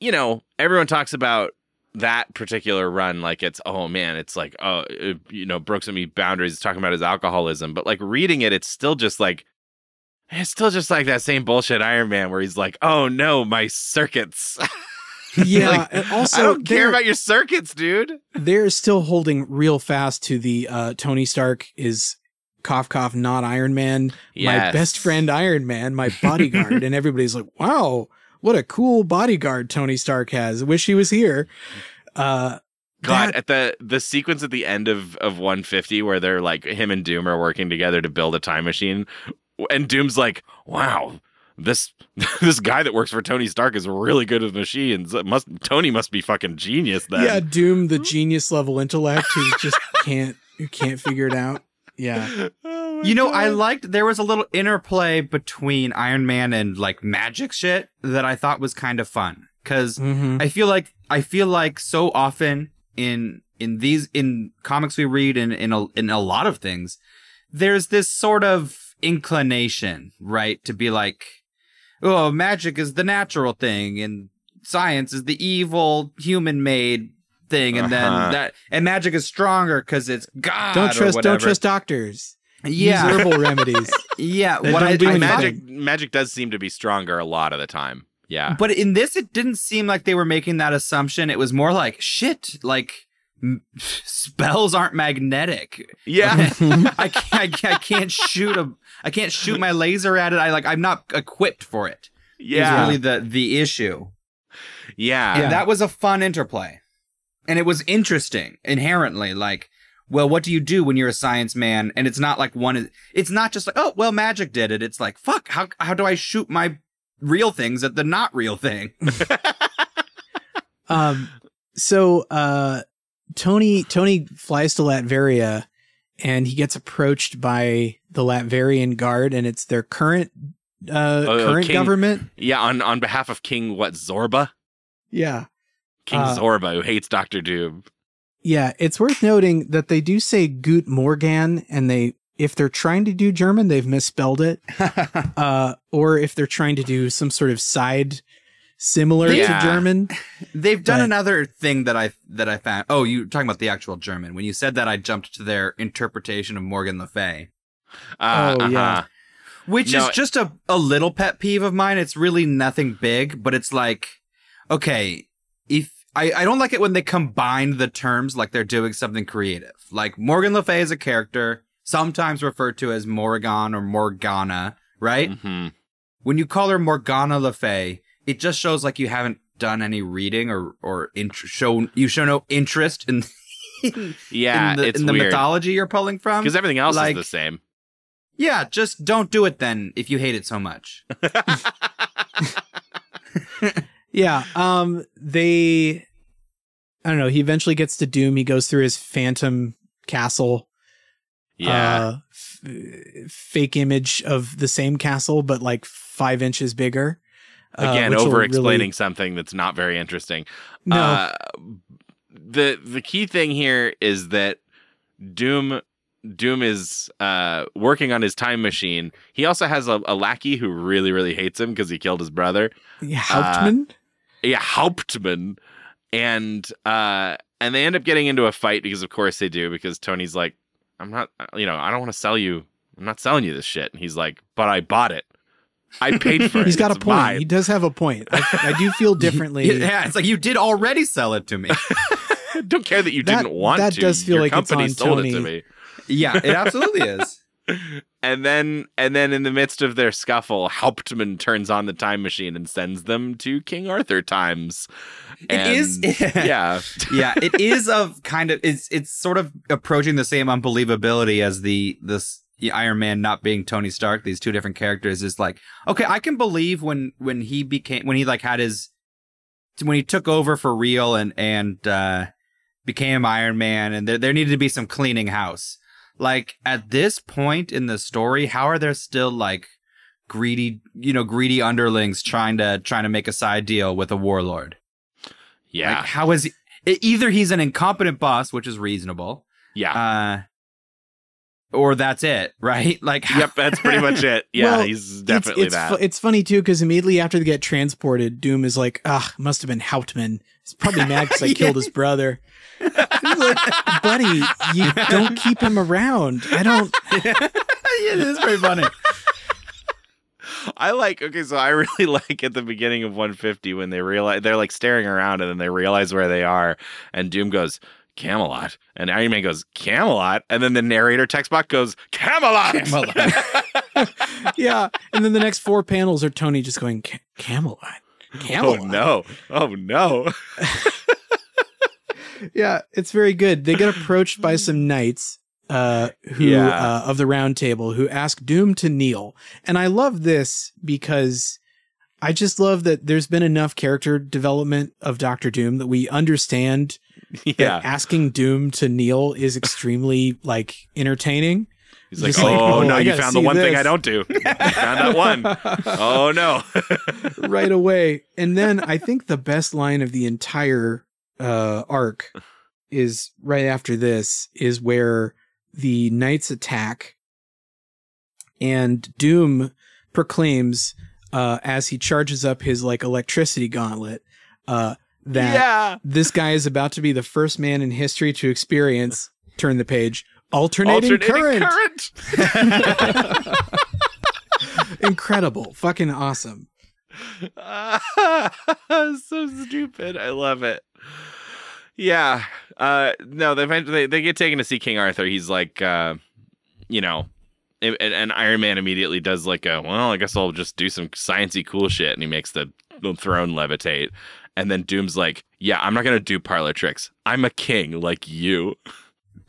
you know everyone talks about that particular run like it's oh man it's like oh it, you know broke so many boundaries it's talking about his alcoholism but like reading it it's still just like it's still just like that same bullshit iron man where he's like oh no my circuits (laughs) Yeah. Like, and also, i don't care about your circuits dude they're still holding real fast to the uh, Tony Stark is cough cough not Iron Man, my best friend Iron Man, my bodyguard, and everybody's like, wow, what a cool bodyguard Tony Stark has. Wish he was here. Uh, God, that- at the the sequence at the end of of 150 where they're like him and Doom are working together to build a time machine, and Doom's like, "Wow, this (laughs) this guy that works for Tony Stark is really good with machines. Must Tony must be fucking genius then." yeah, Doom, the genius level intellect who just (laughs) can't who can't figure it out. Yeah. (laughs) Oh You know, I liked there was a little interplay between Iron Man and like magic shit that I thought was kind of fun because Mm-hmm. I feel like I feel like so often in in these in comics we read and in a, in a lot of things, there's this sort of inclination, right, to be like, oh, magic is the natural thing and science is the evil human made thing, and Uh-huh. then that and magic is stronger because it's God. don't trust don't trust doctors. Yeah, Use herbal (laughs) remedies. yeah. What I, do I magic magic does seem to be stronger a lot of the time. Yeah. But in this, it didn't seem like they were making that assumption. It was more like shit. Like m- (laughs) spells aren't magnetic. Yeah. (laughs) I can't. I can't, I can't shoot a. I can't shoot my laser at it. I like. I'm not equipped for it. Is Yeah. really the the issue. Yeah. And that was a fun interplay, and it was interesting inherently. Like, well, what do you do when you're a science man? And it's not like one. It's not just like, oh, well, magic did it. It's like, fuck. How how do I shoot my real things at the not real thing? (laughs) Um, so uh, Tony Tony flies to Latveria, and he gets approached by the Latverian guard, and it's their current uh, Oh, current King- government. Yeah, on on behalf of King what Zorba? Yeah, King Uh, Zorba who hates Doctor Doom. yeah. It's worth noting that they do say Gut Morgan, and they if they're trying to do German, they've misspelled it. (laughs) Uh, or if they're trying to do some sort of side similar Yeah. to German. They've done But- another thing that I that I found. Oh, you're talking about the actual German. When you said that, I jumped to their interpretation of Morgan Le Fay, Uh, Oh, yeah. uh-huh. which No, is just a, a little pet peeve of mine. It's really nothing big, but it's like, okay, if I, I don't like it when they combine the terms like they're doing something creative. Like Morgan Le Fay is a character, sometimes referred to as Morgan or Morgana, right? Mhm. when you call her Morgana Le Fay, it just shows like you haven't done any reading or or int- show you show no interest in (laughs) Yeah, in the, in the mythology you're pulling from. because everything else like- is the same. Yeah, just don't do it then if you hate it so much. (laughs) (laughs) Yeah. Um. They. I don't know. He eventually gets to Doom. He goes through his phantom castle. Yeah, Uh, f- fake image of the same castle, but like five inches bigger. Uh, again, will over explaining really- something that's not very interesting. No. Uh, the the key thing here is that Doom Doom is uh, working on his time machine. He also has a, a lackey who really really hates him because he killed his brother. yeah, Hauptmann. Yeah, Hauptmann, and uh, and they end up getting into a fight because of course they do because Tony's like, I'm not, you know, I don't want to sell you. I'm not selling you this shit. And he's like, but I bought it. I paid for it. He's got a point. mine." He does have a point. I, I do feel (laughs) differently. (laughs) Yeah, it's like you did already sell it to me. (laughs) don't care that you That- didn't want that to. does feel Your like it's company on sold it to me. yeah, it absolutely is. And then and then in the midst of their scuffle, Hauptmann turns on the time machine and sends them to King Arthur times. It is- yeah. yeah, it is of kind of it's it's sort of approaching the same unbelievability as the this the Iron Man not being Tony Stark. These two different characters is like okay, I can believe when when he became when he like had his when he took over for real and and uh became Iron Man and there there needed to be some cleaning house. Like at this point in the story, how are there still like greedy you know greedy underlings trying to trying to make a side deal with a warlord? Yeah. Like, how is he? Either he's an incompetent boss, which is reasonable, yeah. uh, or that's it, right? (laughs) Like, yep, that's pretty much it. (laughs) Yeah, Well, he's definitely it's, it's, that. fu- it's funny too because immediately after they get transported, Doom is like, "Ah, must have been Hauptmann. He's probably (laughs) mad because I killed his brother." He's like, buddy, you don't keep him around. I don't. yeah, it is very funny. I like okay, so I really like at the beginning of 150 when they realize they're like staring around and then they realize where they are, and Doom goes, Camelot. And Iron Man goes, Camelot. And then the narrator text box goes, Camelot. (laughs) Yeah, and then the next four panels are Tony just going "Ca- Camelot. oh no. Oh no. (laughs) Yeah, it's very good. They get approached by some knights uh, who Yeah. uh, of the round table who ask Doom to kneel. And I love this because I just love that there's been enough character development of Doctor Doom that we understand (laughs) yeah. asking Doom to kneel is extremely like entertaining. He's like, like, oh, oh, no, you found the one thing. I don't do. You (laughs) found that one. Oh no. (laughs) right away. And then I think the best line of the entire uh, arc is right after this is where the knights attack and Doom proclaims uh, as he charges up his like electricity gauntlet uh, that yeah. this guy is about to be the first man in history to experience turn the page alternating, Alternating current. current. (laughs) incredible fucking awesome (laughs) so stupid. I love it. Yeah. Uh no, they they, they get taken to see King Arthur. He's like uh you know, and, and Iron Man immediately does like a well, I guess I'll just do some sciency cool shit and he makes the, the throne levitate. And then Doom's like, "Yeah, I'm not going to do parlor tricks. I'm a king like you.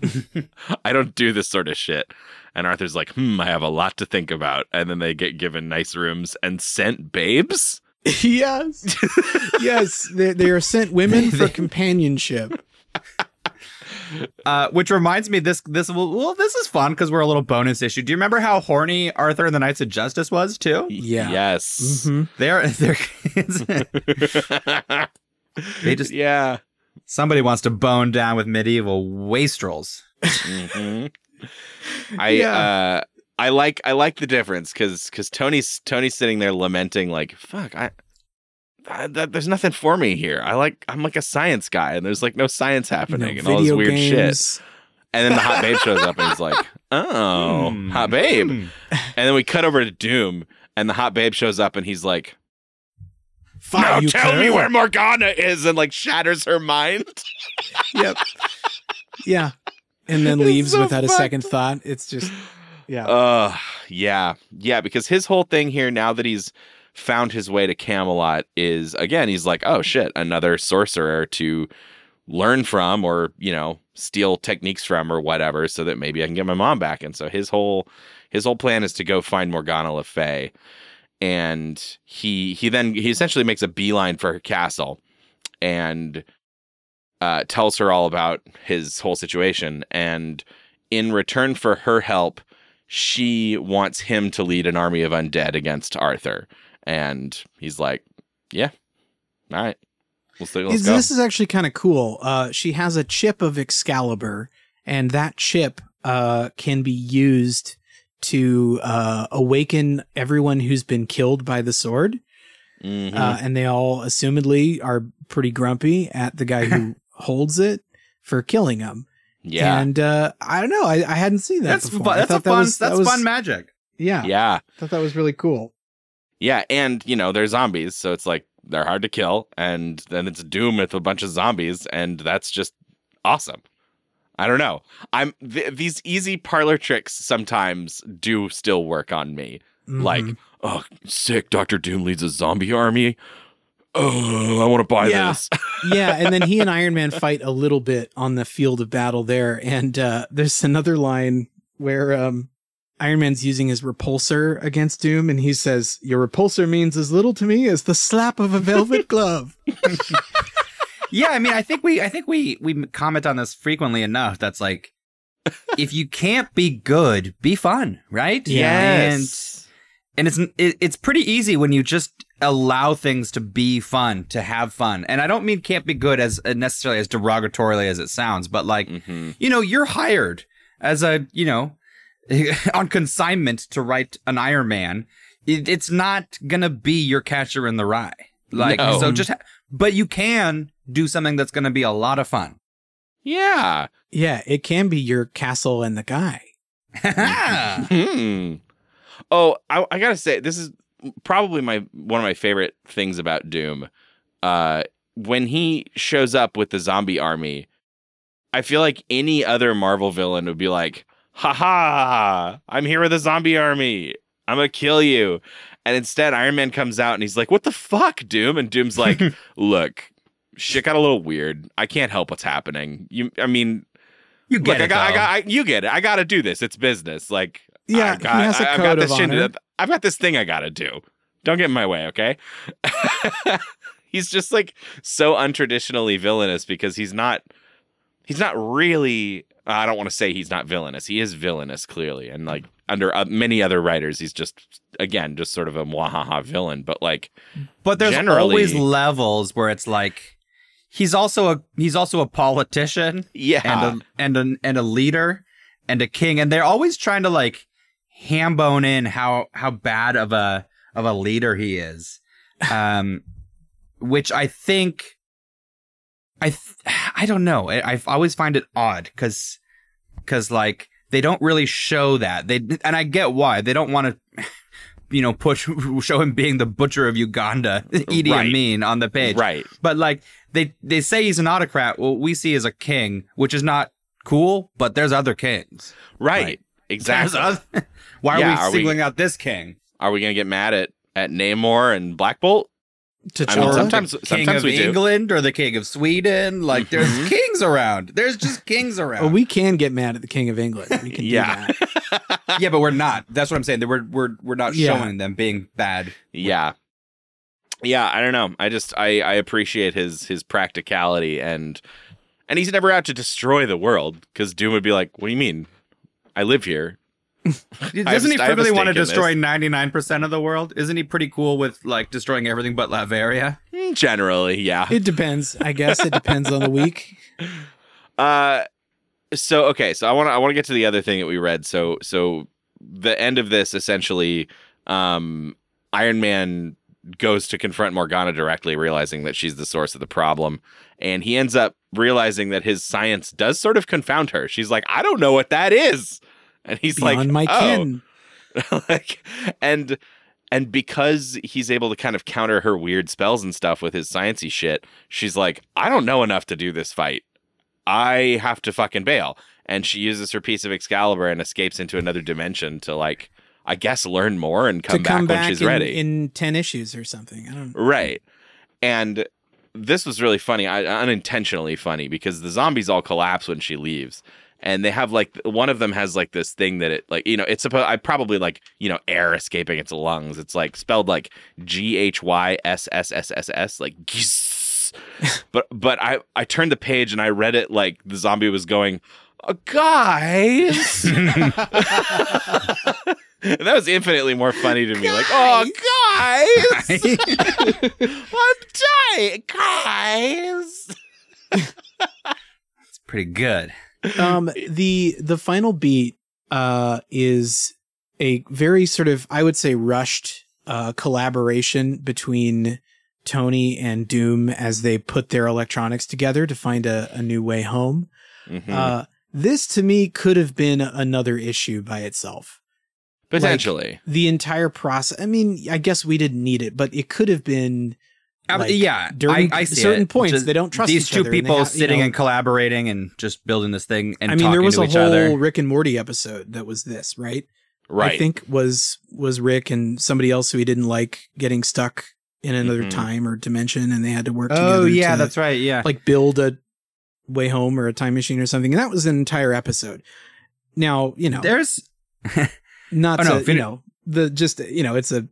(laughs) I don't do this sort of shit." And Arthur's like, "Hmm, I have a lot to think about." And then they get given nice rooms and sent babes. yes (laughs) yes they, they are sent women for companionship Uh, which reminds me, this this well, well this is fun because we're a little bonus issue. Do you remember how horny Arthur and the Knights of Justice was too? yeah Yes. Mhm. (laughs) They're they're (laughs) they just yeah. somebody wants to bone down with medieval wastrels. Mhm. I Yeah. uh I like I like the difference because because Tony's Tony's sitting there lamenting like fuck I, I that, there's nothing for me here. I like I'm like a science guy and there's like no science happening No and all this weird shit. And then the hot babe shows up and he's like, (laughs) oh, Hmm. hot babe. Hmm. And then we cut over to Doom and the hot babe shows up and he's like, Fine, now tell me where Morgana is and like shatters her mind. (laughs) Yep. Yeah. And then (laughs) It's leaves so without a second thought. It's just yeah. Uh yeah. Yeah, because his whole thing here now that he's found his way to Camelot is again, he's like, "Oh shit, another sorcerer to learn from or, you know, steal techniques from or whatever so that maybe I can get my mom back." And so his whole his whole plan is to go find Morgana Le Fay. And he he then he essentially makes a beeline for her castle and uh, tells her all about his whole situation. And in return for her help, she wants him to lead an army of undead against Arthur. And he's like, yeah, all right. Let's, let's Is- go. This is actually kind of cool. Uh, she has a chip of Excalibur, and that chip uh, can be used to uh, awaken everyone who's been killed by the sword. Mhm. Uh, and they all, assumedly, are pretty grumpy at the guy who (laughs) holds it for killing them. yeah. And uh, I don't know. I, I hadn't seen that That's before. fun. That's a thought that fun. was- that was- fun magic. Yeah, yeah. I thought that was really cool. Yeah. And, you know, they're zombies. So it's like they're hard to kill. And then it's Doom with a bunch of zombies. And that's just awesome. I don't know. I'm th- these easy parlor tricks sometimes do still work on me. Like, Mhm. oh, sick. Doctor Doom leads a zombie army. Oh, I want to buy Yeah. this. (laughs) yeah, and then he and Iron Man fight a little bit on the field of battle there, and uh, there's another line where um, Iron Man's using his repulsor against Doom, and he says, "Your repulsor means as little to me as the slap of a velvet (laughs) glove." yeah, I mean, I think we, I think we, we comment on this frequently enough. That's like, if you can't be good, be fun, right? Yes. and and it's it, it's pretty easy when you just allow things to be fun, to have fun. And I don't mean can't be good as uh, necessarily as derogatorily as it sounds, but like, hmm you know, you're hired as a, you know, (laughs) on consignment to write an Iron Man. It, it's not gonna be your catcher in the rye. Like, No. so just, ha- but you can do something that's gonna be a lot of fun. Yeah. yeah, it can be your castle and the guy. (laughs) Hmm. Oh, I, I gotta say, this is probably my one of my favorite things about Doom. Uh, when he shows up with the zombie army, I feel like any other Marvel villain would be like, "Ha ha! I'm here with a zombie army. I'm gonna kill you." And instead, Iron Man comes out and he's like, "What the fuck, Doom?" And Doom's (laughs) like, "Look, shit got a little weird. I can't help what's happening. You, I mean, you Look, I got, I got, I, you get it. I got to do this. It's business. Like, Yeah, I got, he has a I, code got of this shit. honor. to- I've got this thing I got to do. Don't get in my way, okay? (laughs) he's just like so untraditionally villainous because he's not. He's not really. I don't want to say he's not villainous. He is villainous, clearly, and like under uh, many other writers, he's just again just sort of a mwahaha villain. But like, But there's Generally- always levels where it's like he's also a he's also a politician Yeah. and a and and a leader and a king, and they're always trying to like hambone in how how bad of a of a leader he is, um, which I think I th- (sighs) I don't know. I, I always find it odd because because like they don't really show that they and I get why they don't want to. (sighs) You know, push (laughs) show him being the butcher of Uganda, (laughs) Idi Right. Amin on the page, right. but like they they say he's an autocrat. What we see is a king, which is not cool. But there's other kings. Right. Right. Exactly. Other- (laughs) Why Yeah, are are we we- singling out this king? Are we gonna get mad at at Namor and Black Bolt? I mean, sometimes the king sometimes of we do. England or the king of Sweden. Like there's Mhm. kings around. There's just kings around. Well, we can get mad at the King of England. We can Yeah. do that. (laughs) yeah, but we're not. That's what I'm saying. That we're we're we're not Yeah. showing them being bad. Yeah. Yeah, I don't know. I just I I appreciate his his practicality and and he's never out to destroy the world because Doom would be like, "What do you mean? I live here." Doesn't he I have really want to stake this. destroy 99% of the world? Isn't he pretty cool with like destroying everything but Latveria? Mm, Generally, yeah. It depends. I guess it depends on the week. (laughs) Uh so okay, so I want to I want to get to the other thing that we read. So so the end of this essentially um Iron Man goes to confront Morgana directly realizing that she's the source of the problem and he ends up realizing that his science does sort of confound her. She's like, "I don't know what that is." And he's Beyond like, my "Oh." kin. (laughs) like and and because he's able to kind of counter her weird spells and stuff with his sciency shit, she's like, I don't know enough to do this fight. I have to fucking bail. And she uses her piece of Excalibur and escapes into another dimension to like, I guess, learn more and come to back come when she's in, ready. in ten issues or something. I don't. Right. And this was really funny, I, unintentionally funny, because the zombies all collapse when she leaves. And they have like one of them has like this thing that it like you know it's supposed I probably like you know air escaping its lungs. It's like spelled like G H Y S S S S S like giss. (laughs) but but I I turned the page and I read it like the zombie was going, "Uh, guys. (laughs) And that was infinitely more funny to me. Like, oh, guys, (laughs) I'm dying, guys. It's pretty good. Um the the final beat uh is a very sort of i would say rushed uh collaboration between tony and doom as they put their electronics together to find a, a new way home. Mhm. uh this to me could have been another issue by itself. Potentially, the entire process i mean i guess we didn't need it but it could have been Like, yeah, during I, I see certain it. points, Just they don't trust these two other and they people have- sitting know- and collaborating and just building this thing and i mean there was a whole other. rick and morty episode that was this right right? I think was was Rick and somebody else who he didn't like getting stuck in another Mhm. time or dimension, and they had to work together. Oh yeah, to, that's right. Yeah, like build a way home or a time machine or something. And that was an entire episode. Now you know, there's (laughs) not Oh, to no, you know the just you know it's a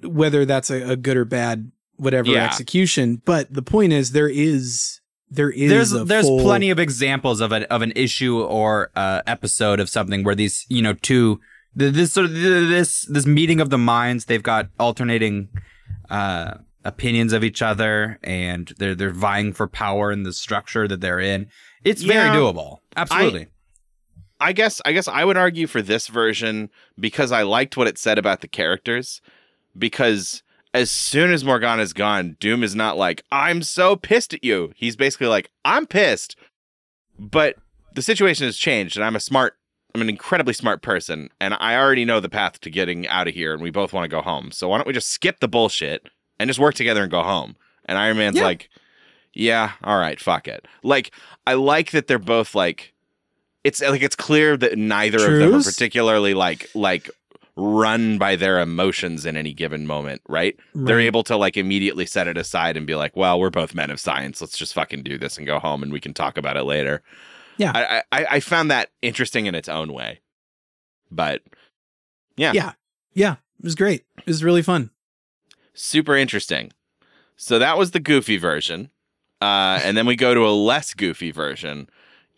whether that's a, a good or bad whatever Yeah. execution. But the point is there is there is there's a there's full- plenty of examples of an of an issue or uh, episode of something where these you know two this sort of this this meeting of the minds they've got alternating uh, opinions of each other and they're they're vying for power in the structure that they're in. It's very doable. Absolutely. I guess I guess I would argue for this version because I liked what it said about the characters. Because as soon as Morgana's gone, Doom is not like, I'm so pissed at you. He's basically like, I'm pissed. But the situation has changed, and I'm a smart I'm an incredibly smart person, and I already know the path to getting out of here, and we both want to go home. So why don't we just skip the bullshit and just work together and go home? And Iron Man's Yeah. like, Yeah, all right, fuck it. Like, I like that they're both like it's like it's clear that neither of them are particularly like like run by their emotions in any given moment, right? They're able to like immediately set it aside and be like, "Well, we're both men of science. Let's just fucking do this and go home, and we can talk about it later." Yeah. I I, I found that interesting in its own way, but yeah, Yeah. Yeah, it was great. It was really fun. super interesting. So that was the goofy version, uh, and then we go to a less goofy version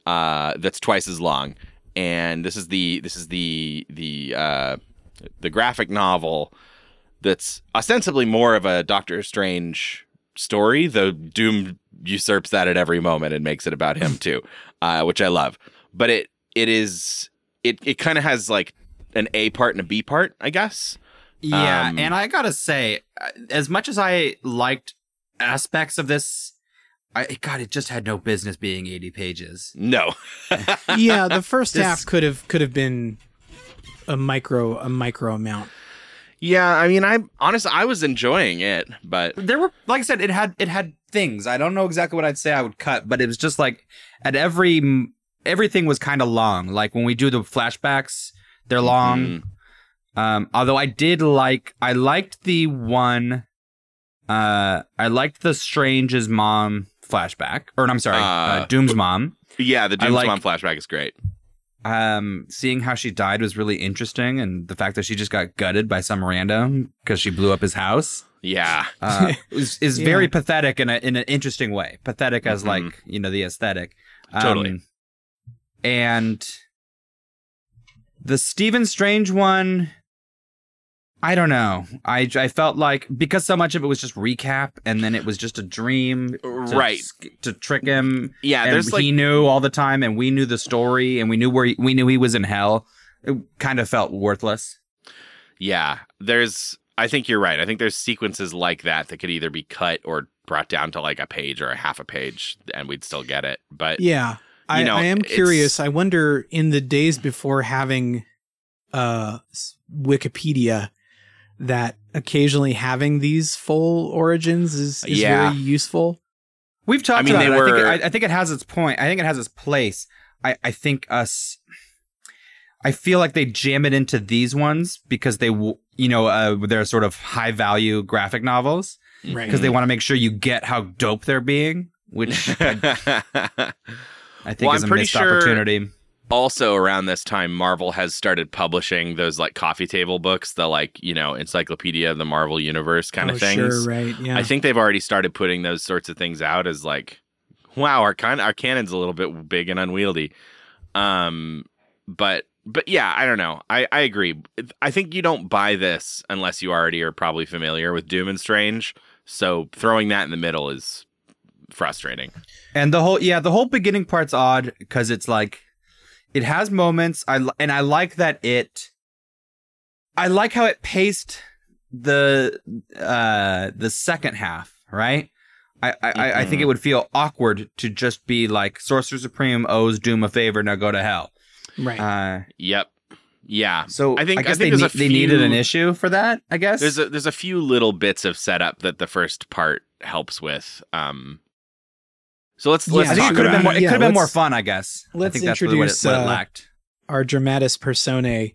uh, that's twice as long, and this is the this is the the uh, the graphic novel that's ostensibly more of a Doctor Strange story, though Doom usurps that at every moment and makes it about him (laughs) too, uh, which I love. But it it is it it kind of has like an A part and a B part, I guess. Yeah, Um, and I gotta say, uh, as much as I liked aspects of this, I God, it just had no business being eighty pages. No, (laughs) yeah, the first This- half could have could have been a micro a micro amount. yeah. I mean, I honestly I was enjoying it, but There were, like I said, it had it had things. I don't know exactly what I'd say I would cut, but it was just like at every everything was kind of long. Like when we do the flashbacks, they're long. Mhm. Um, although I did like, I liked the one. Uh, I liked the Strange's mom flashback, or I'm sorry, uh, Uh, Doom's mom. yeah, the Doom's like- Mom flashback is great. Um seeing how she died was really interesting and the fact that she just got gutted by some random because she blew up his house Yeah, uh (laughs) is, is Yeah. very pathetic in a in an interesting way pathetic as Mhm. like you know the aesthetic Um, Totally. and the Stephen Strange one I don't know. I, I felt like because so much of it was just recap and then it was just a dream to, right. to trick him Yeah, and there's like he knew all the time, and we knew the story, and we knew where he, we knew he was in hell. It kind of felt worthless. Yeah, there's. I think you're right. I think there's sequences like that that could either be cut or brought down to like a page or a half a page, and we'd still get it. But Yeah. I, You know, I am curious. I wonder in the days before having uh Wikipedia that occasionally having these full origins is, is Yeah. very useful. We've talked I mean, about they it. I, think it, I, I think it has its point. I think it has its place. I, I think us. I feel like they jam it into these ones because they, you know, uh, they're sort of high value graphic novels Right. because they want to make sure you get how dope they're being, which I, (laughs) I think Well, is I'm a missed sure- opportunity. Also around this time, Marvel has started publishing those like coffee table books, the like you know Encyclopedia of the Marvel Universe kind oh, of things. Sure, right. Yeah. I think they've already started putting those sorts of things out as like, wow, our kind our canon's a little bit big and unwieldy. Um, but but yeah, I don't know. I I agree. I think you don't buy this unless you already are probably familiar with Doom and Strange. So throwing that in the middle is frustrating. And the whole yeah, the whole beginning part's odd because it's like it has moments. I and I like that it. I like how it paced the uh the second half. Right. I I, I I think it would feel awkward to just be like Sorcerer Supreme owes Doom a favor. Now go to hell. right. Uh, Yep. Yeah. so I think- I guess think they ne- a they needed an issue for that. I guess There's a there's a few little bits of setup that the first part helps with. Um, so let's let's Yeah, I think talk it could have been more. It Yeah, could have been more fun. I guess. Let's think that's really what it, introduce, what it uh, our dramatis personae.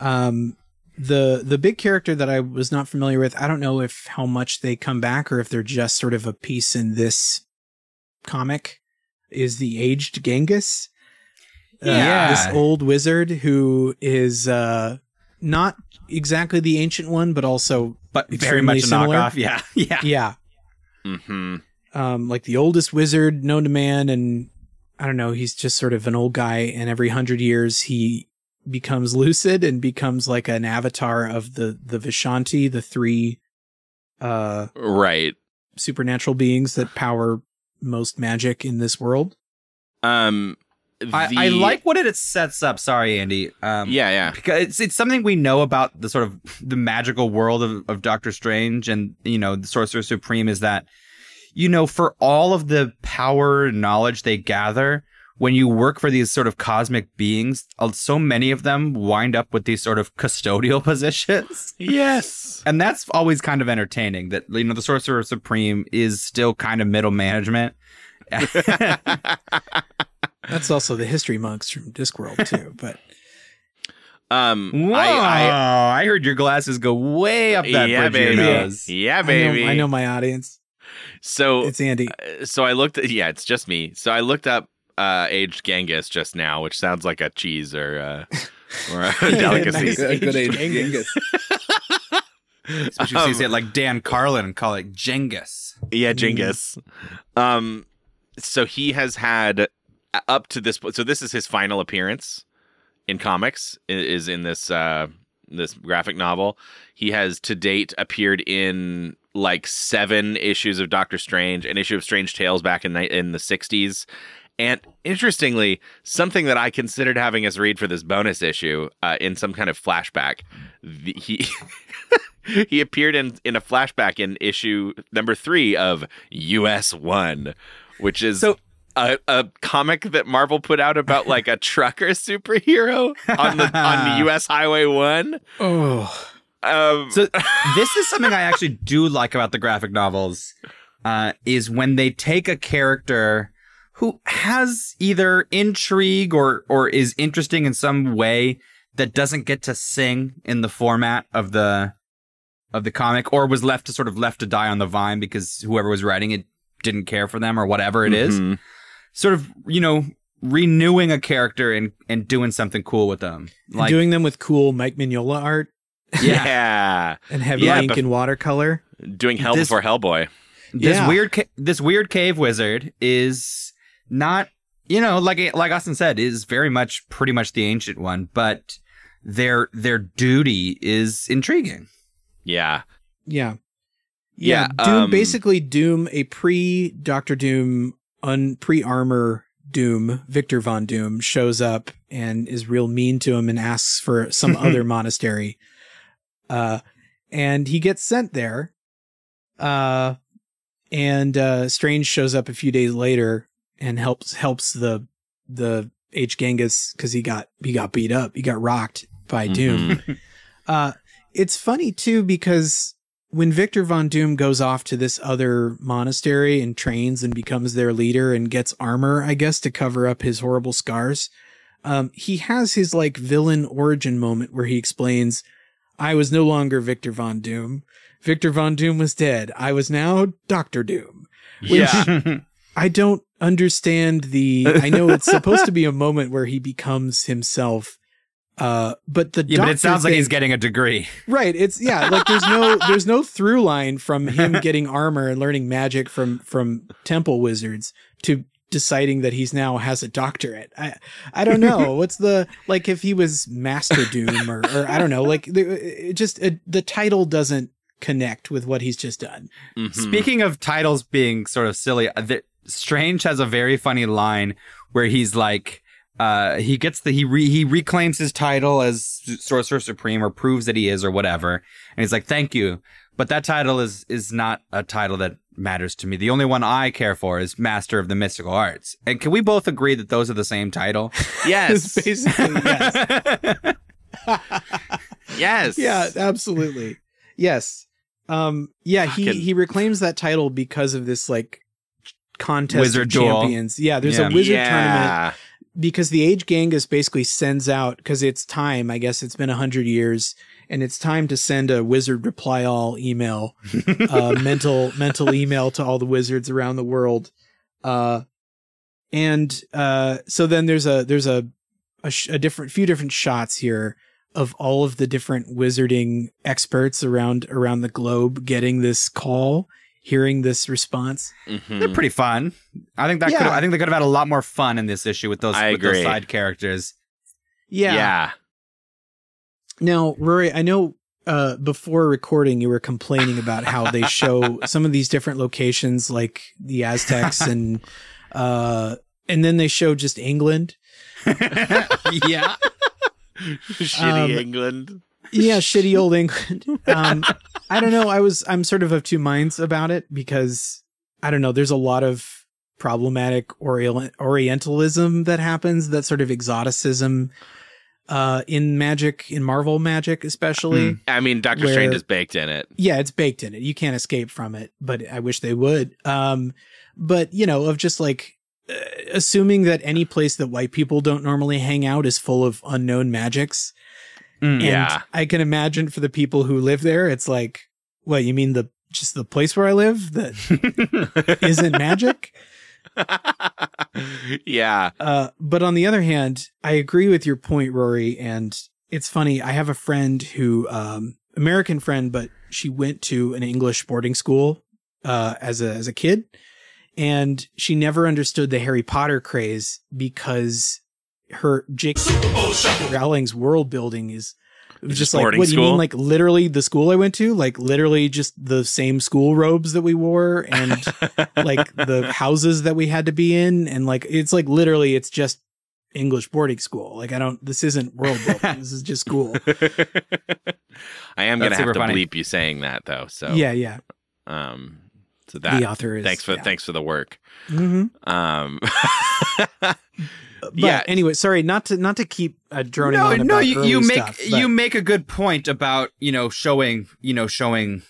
Um, the the big character that I was not familiar with. I don't know if how much they come back or if they're just sort of a piece in this comic. Is the aged Genghis? Uh, Yeah. this old wizard who is uh, not exactly the ancient one, but also But very much a similar. knockoff. (laughs) Yeah. Yeah. yeah, hmm um, like the oldest wizard known to man, and I don't know, he's just sort of an old guy, and every hundred years he becomes (laughs) lucid and becomes like an avatar of the the Vishanti, the three uh Right. supernatural beings that power most magic in this world. Um, I, I like what it sets up. Sorry, Andy. Um, Yeah, yeah. because it's it's something we know about the sort of the magical world of, of Doctor Strange and you know the Sorcerer Supreme is that you know for all of the power and knowledge they gather when you work for these sort of cosmic beings uh, so many of them wind up with these sort of custodial (laughs) positions Yes. and that's always kind of entertaining that you know the Sorcerer Supreme is still kind of middle management (laughs) That's also the history monks from Discworld too. But (laughs) um, Whoa! I, I, heard your glasses go way up that yeah, bridge of baby. your nose. Yeah, I baby. know, I know my audience. So, It's Andy. uh, so I looked at yeah, it's just me. So I looked up uh aged Genghis just now, which sounds like a cheese or uh (laughs) or a delicacy. Nice. Good, good Aged age Genghis. Especially if you say it like Dan Carlin and call it Jengus. Yeah, Genghis. Um, so he has had uh, up to this point. So this is his final appearance in comics. Is in this uh this graphic novel. He has to date appeared in like seven issues of Doctor Strange, an issue of Strange Tales back in in the '60s, and interestingly, something that I considered having us read for this bonus issue uh, in some kind of flashback. The, he (laughs) he appeared in in a flashback in issue number three of US One, which is So- a, a comic that Marvel put out about like a trucker (laughs) superhero on the on (laughs) the US Highway One. Oh, Um, So (laughs) this is something I actually do like about the graphic novels, uh, is when they take a character who has either intrigue or or is interesting in some way that doesn't get to sing in the format of the of the comic, or was left to sort of left to die on the vine because whoever was writing it didn't care for them or whatever it is. mhm. Sort of, you know, renewing a character and and doing something cool with them. and doing them with cool Mike Mignola art (laughs) yeah. and heavy Yeah, ink but- and watercolor. doing Hell This- before Hellboy. this Yeah. weird ca- this weird cave wizard is not you know like like Austin said is very much pretty much the ancient one but their their duty is intriguing Yeah. Yeah. Yeah, Yeah. Doom um, basically Doom, a pre Doctor Doom, un pre armor Doom, Victor Von Doom shows up and is real mean to him and asks for some (laughs) other monastery. Uh and he gets sent there. Uh and uh Strange shows up a few days later and helps helps the the Aged Genghis because he got he got beat up. He got rocked by Doom. (laughs) Uh, it's funny too because when Victor Von Doom goes off to this other monastery and trains and becomes their leader and gets armor, I guess, to cover up his horrible scars, um, he has his like villain origin moment where he explains, I was no longer Victor Von Doom. Victor Von Doom was dead. I was now Doctor Doom. Yeah. (laughs) I don't understand the. I know it's (laughs) supposed to be a moment where he becomes himself. Uh, but the yeah but it doctor sounds like he's getting a degree Right. It's yeah, like there's no (laughs) there's no through line from him getting armor and learning magic from from temple wizards to deciding that he's now has a doctorate. I I don't know. (laughs) What's the like if he was Master Doom or or I don't know. Like the, it just it, the title doesn't connect with what he's just done. Mhm. Speaking of titles being sort of silly, uh, the, Strange has a very funny line where he's like, uh, he gets the he re, he reclaims his title as Sorcerer Supreme or proves that he is or whatever, and he's like, "Thank you," but that title is is not a title that matters to me. The only one I care for is Master of the Mystical Arts. And can we both agree that those are the same title? (laughs) yes. Basically, yes. (laughs) yes. yeah, absolutely. Yes. Um yeah, he Fucking- he reclaims that title because of this like contest Wizard of duel. champions. Yeah, there's Yeah. a wizard yeah. tournament because the age Genghis basically sends out because it's time. I guess it's been a hundred years, and it's time to send a wizard reply all email, uh, (laughs) mental mental email to all the wizards around the world. Uh, and uh, so then there's a there's a a, sh- a different few different shots here of all of the different wizarding experts around around the globe getting this call, hearing this response. Mhm. They're pretty fun. I think that Yeah. could I think they could have had a lot more fun in this issue with those I with those side characters. Yeah. yeah. Now, Rory, I know uh, before recording you were complaining about how they (laughs) show some of these different locations, like the Aztecs, (laughs) and uh, and then they show just England. (laughs) yeah. Shitty Um, England. Yeah, shitty old England. Um, I don't know. I was I'm sort of of two minds about it because I don't know. There's a lot of problematic Orient- Orientalism that happens. That sort of exoticism uh, in magic, in Marvel magic, especially. I mean, Doctor where- Strange is baked in it. yeah, it's baked in it. You can't escape from it, but I wish they would. Um, but you know, of just like uh, assuming that any place that white people don't normally hang out is full of unknown magics. Mm. And Yeah. I can imagine for the people who live there, it's like, what you mean the just the place where I live that (laughs) isn't magic? (laughs) (laughs) yeah. Uh, but on the other hand, I agree with your point, Rory. And it's funny. I have a friend who, um, American friend, but she went to an English boarding school, uh, as a, as a kid. And she never understood the Harry Potter craze because her J.K. Super Bowl shuffle. Rowling's world building is It was Just just like, boarding what do you mean? Like literally the school I went to? Like literally just the same school robes that we wore and (laughs) like the houses that we had to be in. And like, it's like literally, it's just English boarding school. Like, I don't, this isn't world building. (laughs) this is just school. I am gonna have to funny. bleep you saying that though. So Yeah. Yeah. um, so that the author is. thanks for yeah. thanks for the work. hmm Um, (laughs) But Yeah. anyway, sorry, not to, not to keep uh, droning no, on no, about you, early you make stuff, you make a good point about you know showing you know showing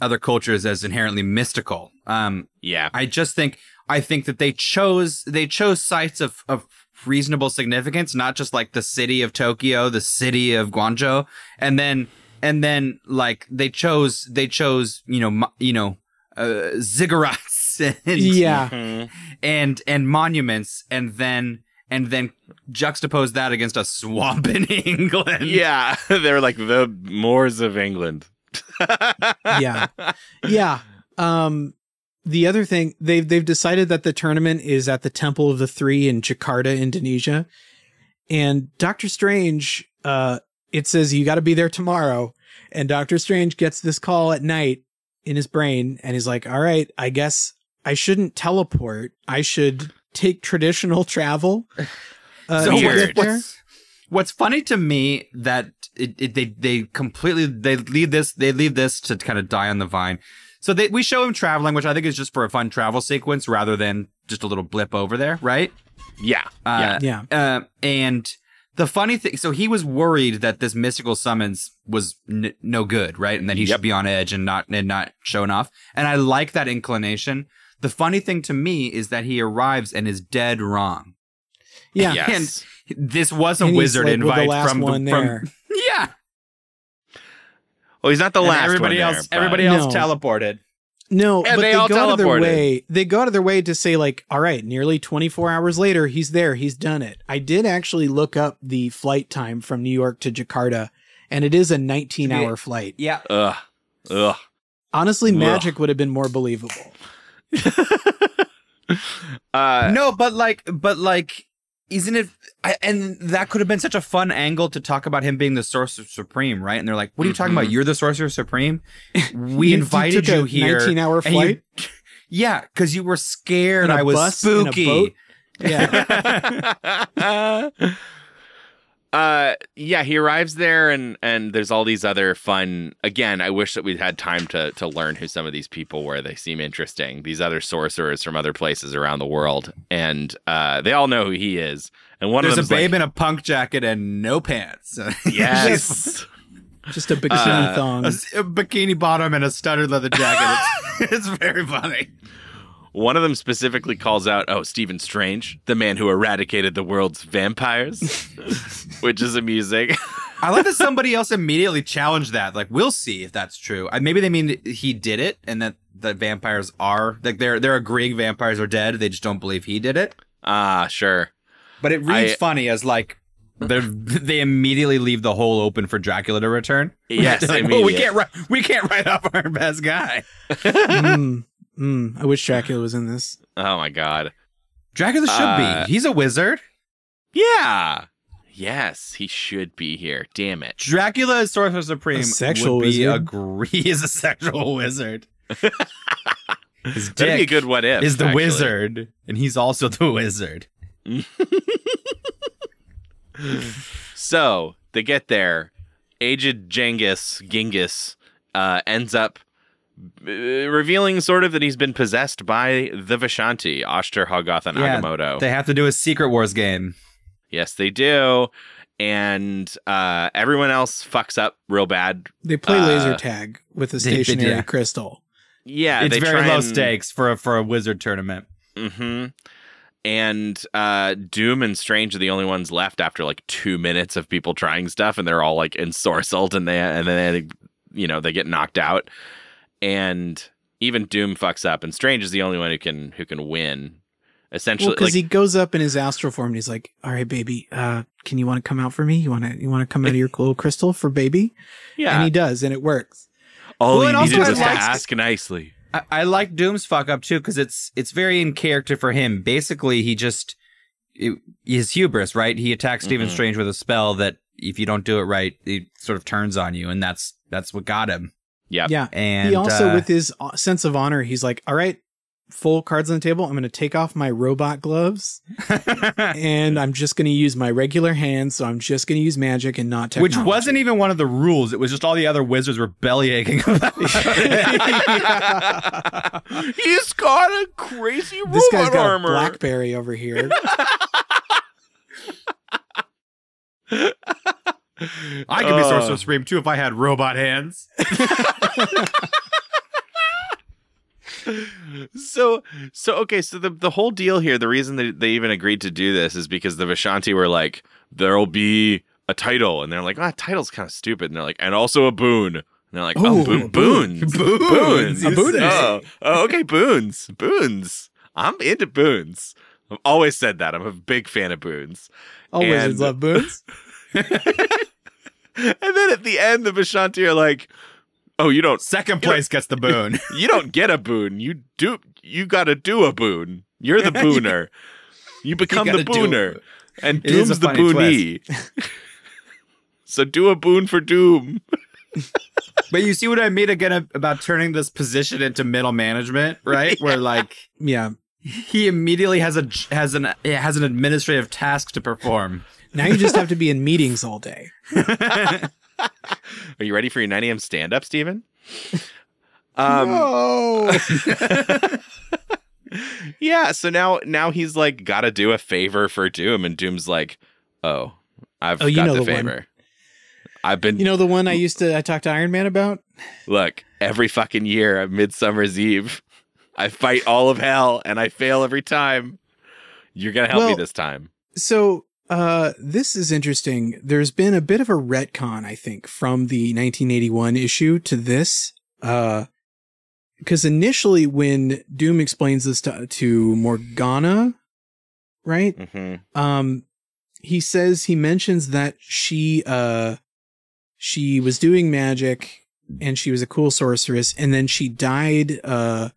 other cultures as inherently mystical. Um, yeah, I just think I think that they chose they chose sites of of reasonable significance, not just like the city of Tokyo, the city of Guangzhou, and then and then like they chose they chose you know you know uh, ziggurats and yeah. Mhm. and and monuments, and then and then juxtapose that against a swamp in (laughs) England. yeah. (laughs) They're like the Moors of England. (laughs) Yeah. yeah. Um, the other thing they've they've decided that the tournament is at the Temple of the Three in Jakarta, Indonesia, and Doctor Strange. Uh, it says you got to be there tomorrow, and Doctor Strange gets this call at night in his brain, and he's like, "All right, I guess I shouldn't teleport. I should take traditional travel." (laughs) Uh, so weird. what's, what's, what's funny to me that it, it, they they completely they leave this they leave this to kind of die on the vine. So they we show him traveling, which I think is just for a fun travel sequence rather than just a little blip over there, right? Yeah, Uh, Yeah. Uh, and the funny thing, so he was worried that this mystical summons was n- no good, right? And that he Yep. should be on edge and not and not showing off. And I like that inclination. The funny thing to me is that he arrives and is dead wrong. Yeah. (laughs) Yes. This was a And wizard like, "We're invite the last from one the from there. (laughs) yeah. Well, he's not the And last. everybody one else, there, but- everybody else No. teleported. No, And but they they, all go out of their teleported. way. They go out of their way to say like, "All right, nearly 24 hours later, he's there. He's done it." I did actually look up the flight time from New York to Jakarta, and it is a 19-hour flight. Yeah. Ugh. Ugh. Honestly, Ugh. magic would have been more believable. Uh, no, but like, but like, isn't it? I, and that could have been such a fun angle to talk about him being the sorcerer supreme, right? And they're like, "What are you talking about? You're the sorcerer supreme. (laughs) We You- you invited a you, here. 19-hour and you- flight? (laughs) yeah, because you were scared. I was bus, in a spooky. Yeah. (laughs) uh yeah he arrives there and and there's all these other fun again i wish that we'd had time to to learn who some of these people were they seem interesting these other sorcerers from other places around the world and uh they all know who he is and one of the There's a them babe in a punk jacket and no pants. (laughs) yes (laughs) Just a bikini Uh, thong. (laughs) a bikini bottom and a studded leather jacket. It's, it's very funny. One of them specifically calls out oh stephen strange the man who eradicated the world's vampires (laughs) which is amusing (laughs) I like that somebody else immediately challenged that. Like, we'll see if that's true. I, maybe they mean he did it, and that the vampires are like they're they're agreeing vampires are dead. They just don't believe he did it. ah sure But it reads I- funny as like they (laughs) they immediately leave the hole open for Dracula to return. yes like, well, we can't write we can't write off our best guy. mm, mm, I wish Dracula was in this. oh my god Dracula should Uh, be. He's a wizard. yeah yes he should be here damn it Dracula is Sorcerer Supreme. A sexual would be wizard. agree. (laughs) He is a sexual wizard. (laughs) His That'd be a good what if. is the actually. wizard, and he's also the wizard. (laughs) So they get there. Aged Genghis Genghis uh, ends up revealing sort of that he's been possessed by the Vishanti, Oshtur, Hoggoth, and Yeah, Agamotto. They have to do a Secret Wars game. yes, they do. And uh, everyone else fucks up real bad. They play Uh, laser tag with a they- they- stationary yeah. crystal. Yeah, it's they very low and- stakes for a for a wizard tournament. hmm And uh, Doom and Strange are the only ones left after like two minutes of people trying stuff, and they're all like ensorcelled, and they and then they, you know they get knocked out, and even Doom fucks up, and Strange is the only one who can who can win. Essentially, Well, because like, he goes up in his astral form and he's like, "All right, baby, uh, can you want to come out for me? You want to you want to come out of your little crystal for baby?" yeah, And he does, and it works. all Well, you needed was to liked- ask nicely. I, I like Doom's fuck up too because it's it's very in character for him. Basically, he just it, his hubris, right? He attacks Stephen Mhm. Strange with a spell that if you don't do it right, it sort of turns on you, and that's that's what got him. Yep. Yeah. And he also, uh, with his uh, sense of honor, he's like, all right, full cards on the table. I'm going to take off my robot gloves (laughs) and I'm just going to use my regular hands. So I'm just going to use magic and not tech. which wasn't even one of the rules. It was just all the other wizards were belly aching about (laughs) it. He's got a crazy robot this guy's got armor. a blackberry over here. (laughs) I could be Uh, Sorcerer Supreme too if I had robot hands. (laughs) so so okay so the the whole deal here the reason that they even agreed to do this is because the Vishanti were like there'll be a title and they're like ah title's kind of stupid and they're like and also a boon. And they're like oh Ooh, boon, a boon. boons (laughs) Boons, boons. you oh, oh okay boons boons. I'm into boons. I've always said that. I'm a big fan of boons. All And- love boons. (laughs) and then at the end the Vishanti are like oh you don't Second place gets the boon. (laughs) you don't get a boon. You do. You got to do a boon. You're the (laughs) booner. You become the gotta do booner, and It is Doom's the funny boonee. (laughs) so do a boon for Doom. But you see what I mean again about turning this position into middle management, right? Where like Yeah. he immediately has a has an has an administrative task to perform. Now you just have to be in meetings all day. (laughs) Are you ready for your 9 a.m. stand up, Stephen? (laughs) Um, oh. (laughs) yeah. So now, now he's like got to do a favor for Doom, and Doom's like, "Oh, I've Oh, you got know the, the one. favor. I've been You know the one I used to I talked to Iron Man about? look every fucking year at Midsummer's Eve, I fight all of hell, and I fail every time. You're gonna help me this time." So uh this is interesting. There's been a bit of a retcon, I think, from the 1981 issue to this. Uh because initially when Doom explains this to, to Morgana, right? Mm-hmm. um he says he mentions that she uh she was doing magic and she was a cool sorceress and then she died uh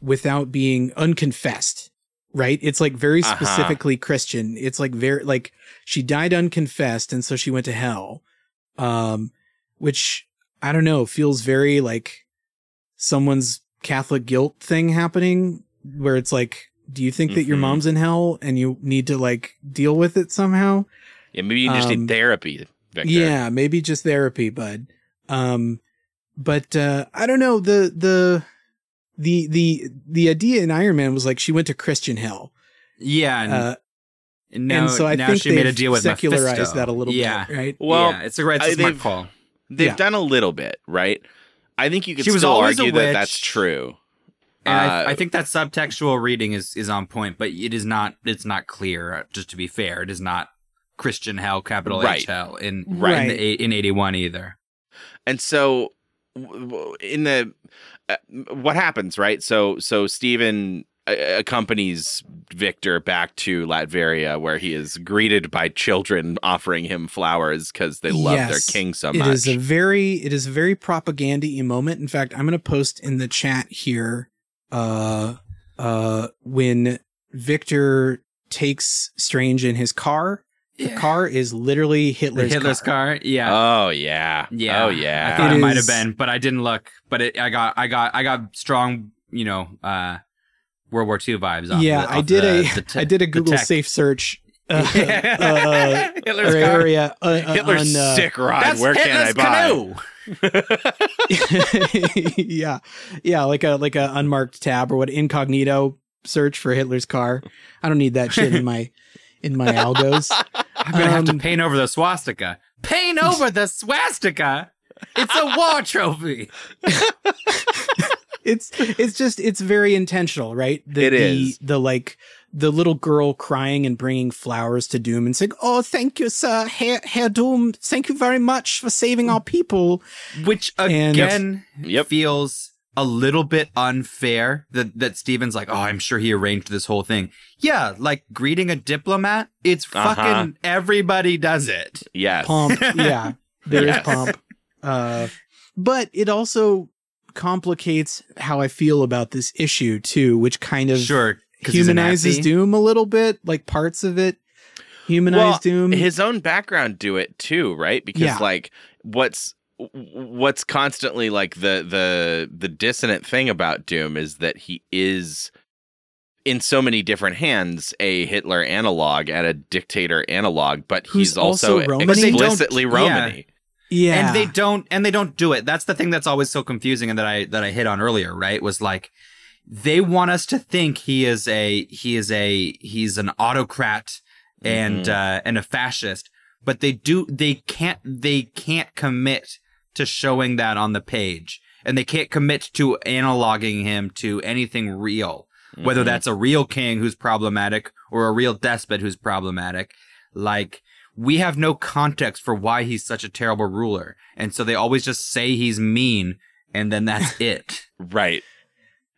without being unconfessed right it's like very Uh-huh. specifically christian it's like very like she died unconfessed and so she went to hell um which i don't know feels very like someone's catholic guilt thing happening where it's like do you think that your Mhm. mom's in hell and you need to like deal with it somehow Yeah, maybe you just Um, need therapy, Victor. yeah maybe just therapy bud um but uh i don't know the the the the the idea in iron man was like she went to christian hell Yeah, and, uh and now, and so i now think she made a they've deal with secularized Mephisto. that a little yeah. bit right Well, yeah, it's a great I- smart they've- call. They've Yeah. done a little bit, right? I think you could She still always argue that that's true. And Uh, I, I think that subtextual reading is is on point, but it is not. It's not clear. uh, Just to be fair, it is not Christian hell, capital Right. H hell in Right. in, the, in eighty one either. And so w- w- in the what happens, right? So so Stephen uh, accompanies Victor back to Latveria where he is greeted by children offering him flowers cuz they love Yes. their king so much. It is a very it is a very propaganda moment. In fact, I'm going to post in the chat here uh uh when Victor takes Strange in his car. The car is literally Hitler's, Hitler's car. car. Yeah. oh yeah. yeah. Oh yeah. I yeah. thought it, It might have been, but I didn't look. But it, I got, I got, I got strong, you know, uh, World War II vibes. Off Yeah, the- I did the- a the (laughs) te- I did a Google safe search. Uh, (laughs) uh, Hitler's car. area uh, uh, Hitler's on, uh, sick ride. That's Where Hitler's can I buy? canoe. (laughs) yeah, yeah, like a like a unmarked tab or what incognito search for Hitler's car. I don't need that shit in my in my algos. (laughs) I'm gonna have to Um, paint over the swastika. Paint over the swastika. It's a war trophy. (laughs) It's it's just it's very intentional, right? The, It is. the, the like the little girl crying and bringing flowers to Doom and saying, "Oh, thank you, sir, Herr, Herr Doom. Thank you very much for saving our people." Which And- again Yep. feels a little bit unfair that that Stephen's like, oh, I'm sure he arranged this whole thing. Yeah, like greeting a diplomat, it's Uh-huh. fucking everybody does it. yes. pomp. (laughs) yeah, there is Yes. pomp. Uh, but it also complicates how I feel about this issue too, which kind of Sure. 'cause he's an humanizes Doom a little bit, like parts of it. humanize well, Doom. his own background do it too, right? Because Yeah. like what's what's constantly like the the the dissonant thing about Doom is that he is in so many different hands a Hitler analog and a dictator analog, but Who's he's also, also Romany? But they don't- explicitly yeah. Romany. yeah, and they don't and they don't do it that's the thing that's always so confusing and that i that i hit on earlier right was like they want us to think he is a he is a he's an autocrat and Mhm. uh and a fascist but they do they can't they can't commit to showing that on the page and they can't commit to analoging him to anything real whether Mhm. that's a real king who's problematic or a real despot who's problematic like we have no context for why he's such a terrible ruler and so they always just say he's mean and then that's (laughs) it right.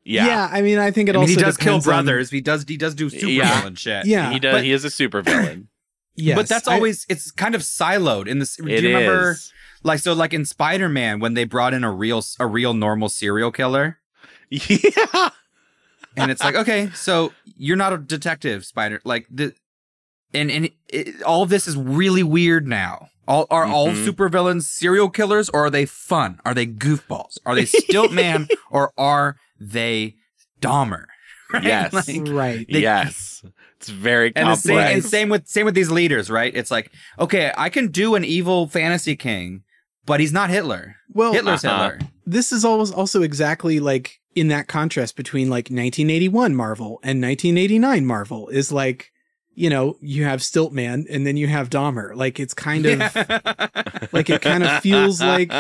yeah. Yeah. I mean, I think it I mean, also he does kill depends on- brothers he does he does do super Yeah. villain shit yeah, he does but- he is a super villain. (clears throat) yes, but that's I- always it's kind of siloed in this do It you remember is. Like so like in spider-man when they brought in a real a real normal serial killer (laughs) Yeah. and it's like okay so you're not a detective spider like the and and it, it, all of this is really weird now all are all Mhm. supervillains serial killers or are they fun are they goofballs are they stiltman (laughs) or are they dahmer (laughs) right? Yes. Like, right. They- yes. It's very and the same, and same with same with these leaders right it's like okay i can do an evil fantasy king but he's not hitler Well, hitler's uh-huh. hitler this is always also exactly like in that contrast between like 1981 Marvel and 1989 Marvel is like, you know, you have Stiltman and then you have Dahmer. Like it's kind of (laughs) like it kind of feels like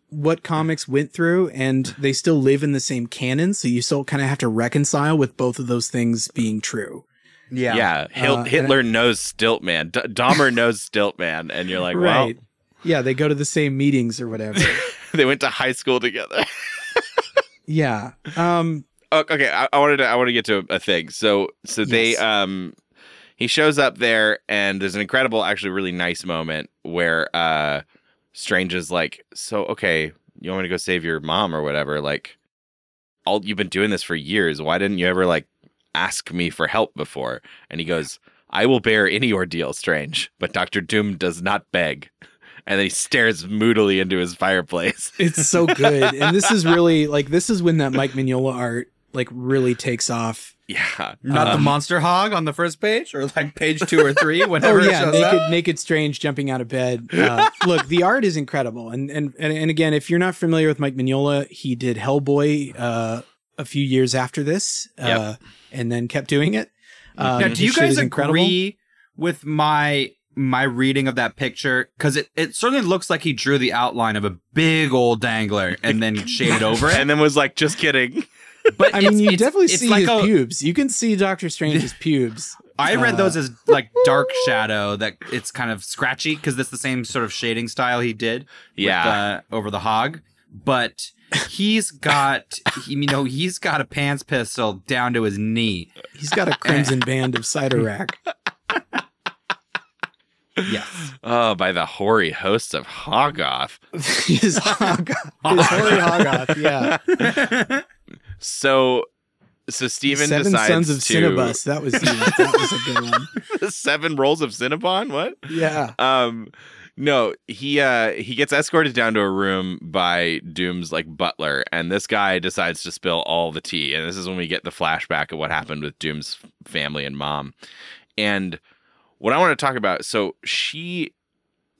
(laughs) what comics went through and they still live in the same canon. So you still kind of have to reconcile with both of those things being true. yeah yeah, Hil- Uh, and Hitler knows Stiltman. D- Dahmer knows Stiltman, and you're like, right. Yeah. They go to the same meetings or whatever. (laughs) they went to high school together. (laughs) yeah. Um, Oh, okay, I, I wanted to I want to get to a thing. So so they um he shows up there and there's an incredible actually really nice moment where uh Strange is like, "So okay, you want me to go save your mom or whatever? Like all you've been doing this for years. Why didn't you ever like ask me for help before?" And he goes, "I will bear any ordeal, Strange, but Dr. Doom does not beg." And then he stares moodily into his fireplace. (laughs) It's so good. and this is really like this is when that Mike Mignola art like really takes off. yeah. not the Um, monster hog on the first page or like page two or three, (laughs) whenever it yeah, shows naked up naked strange jumping out of bed. Uh, (laughs) look, the art is incredible. And, and and and again, if you're not familiar with Mike Mignola, he did Hellboy uh, a few years after this, uh, and then kept doing it. Um, now do you guys agree with my my reading of that picture because it, it certainly looks like he drew the outline of a big old dangler and then (laughs) shaded over it and then was like, "Just kidding." (laughs) but I mean, you definitely it's see like his a- pubes. You can see Doctor Strange's (laughs) pubes. I read Uh, those as like dark shadow that it's kind of scratchy because that's the same sort of shading style he did with, Yeah. uh, over the hog but he's got he, you know he's got a pants pistol down to his knee He's got a crimson band of Cyttorak. Yes (laughs) Oh, by the hoary hosts of Hoggoth. (laughs) his hog, his hoary Hoggoth. Yeah, (laughs) So, so Stephen Seven decides Sons of to Cinnabus. That was that was a good one. seven rolls of Cinnabon. What? Yeah. Um, no, he uh he gets escorted down to a room by Doom's like butler, and this guy decides to spill all the tea. And this is when we get the flashback of what happened with Doom's family and mom. And what I want to talk about, so she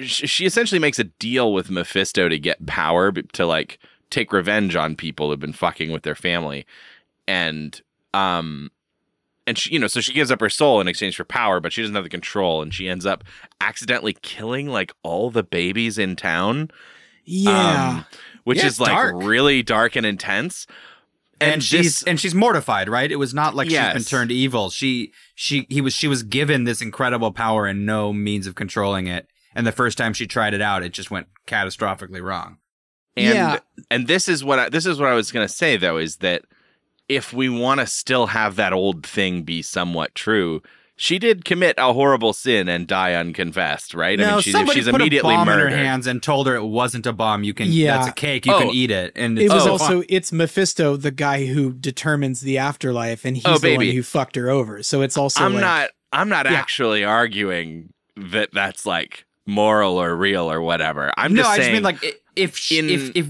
she essentially makes a deal with Mephisto to get power to like take revenge on people who've been fucking with their family, and um. And she, you know, so she gives up her soul in exchange for power, but she doesn't have the control, and she ends up accidentally killing like all the babies in town. Yeah. um, which Yeah, is like dark. really dark and intense. And, And she's this- and she's mortified right? It was not like she's been turned evil. She she he was she was given this incredible power and no means of controlling it. And the first time she tried it out it just went catastrophically wrong. And Yeah. and this is what I, this is what I was going to say though is that if we want to still have that old thing be somewhat true, she did commit a horrible sin and die unconfessed, right? I mean, she's, somebody she's put immediately a bomb murdered. in her hands and told her it wasn't a bomb you can Yeah. that's a cake you can Oh. eat it and It was so also it's Mephisto, the guy who determines the afterlife, and he's Oh, the one who fucked her over. So it's also I'm like, not I'm not Yeah. actually arguing that that's like moral or real or whatever. I'm no, just I just mean like if she, in- if if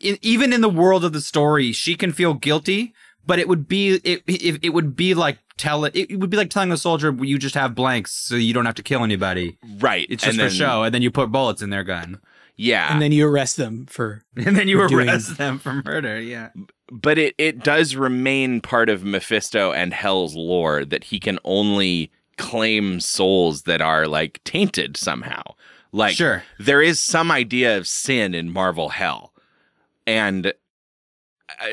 in, even in the world of the story, she can feel guilty, but it would be it it, it would be like tell it, it would be like telling a soldier you just have blanks so you don't have to kill anybody. right. It's just and for then- show, and then you put bullets in their gun, Yeah. and then you arrest them for (laughs) and then you Doing- arrest them for murder. Yeah, but it it does remain part of Mephisto and Hell's lore that he can only claim souls that are like tainted somehow. Like sure. there is some idea of sin in Marvel Hell, and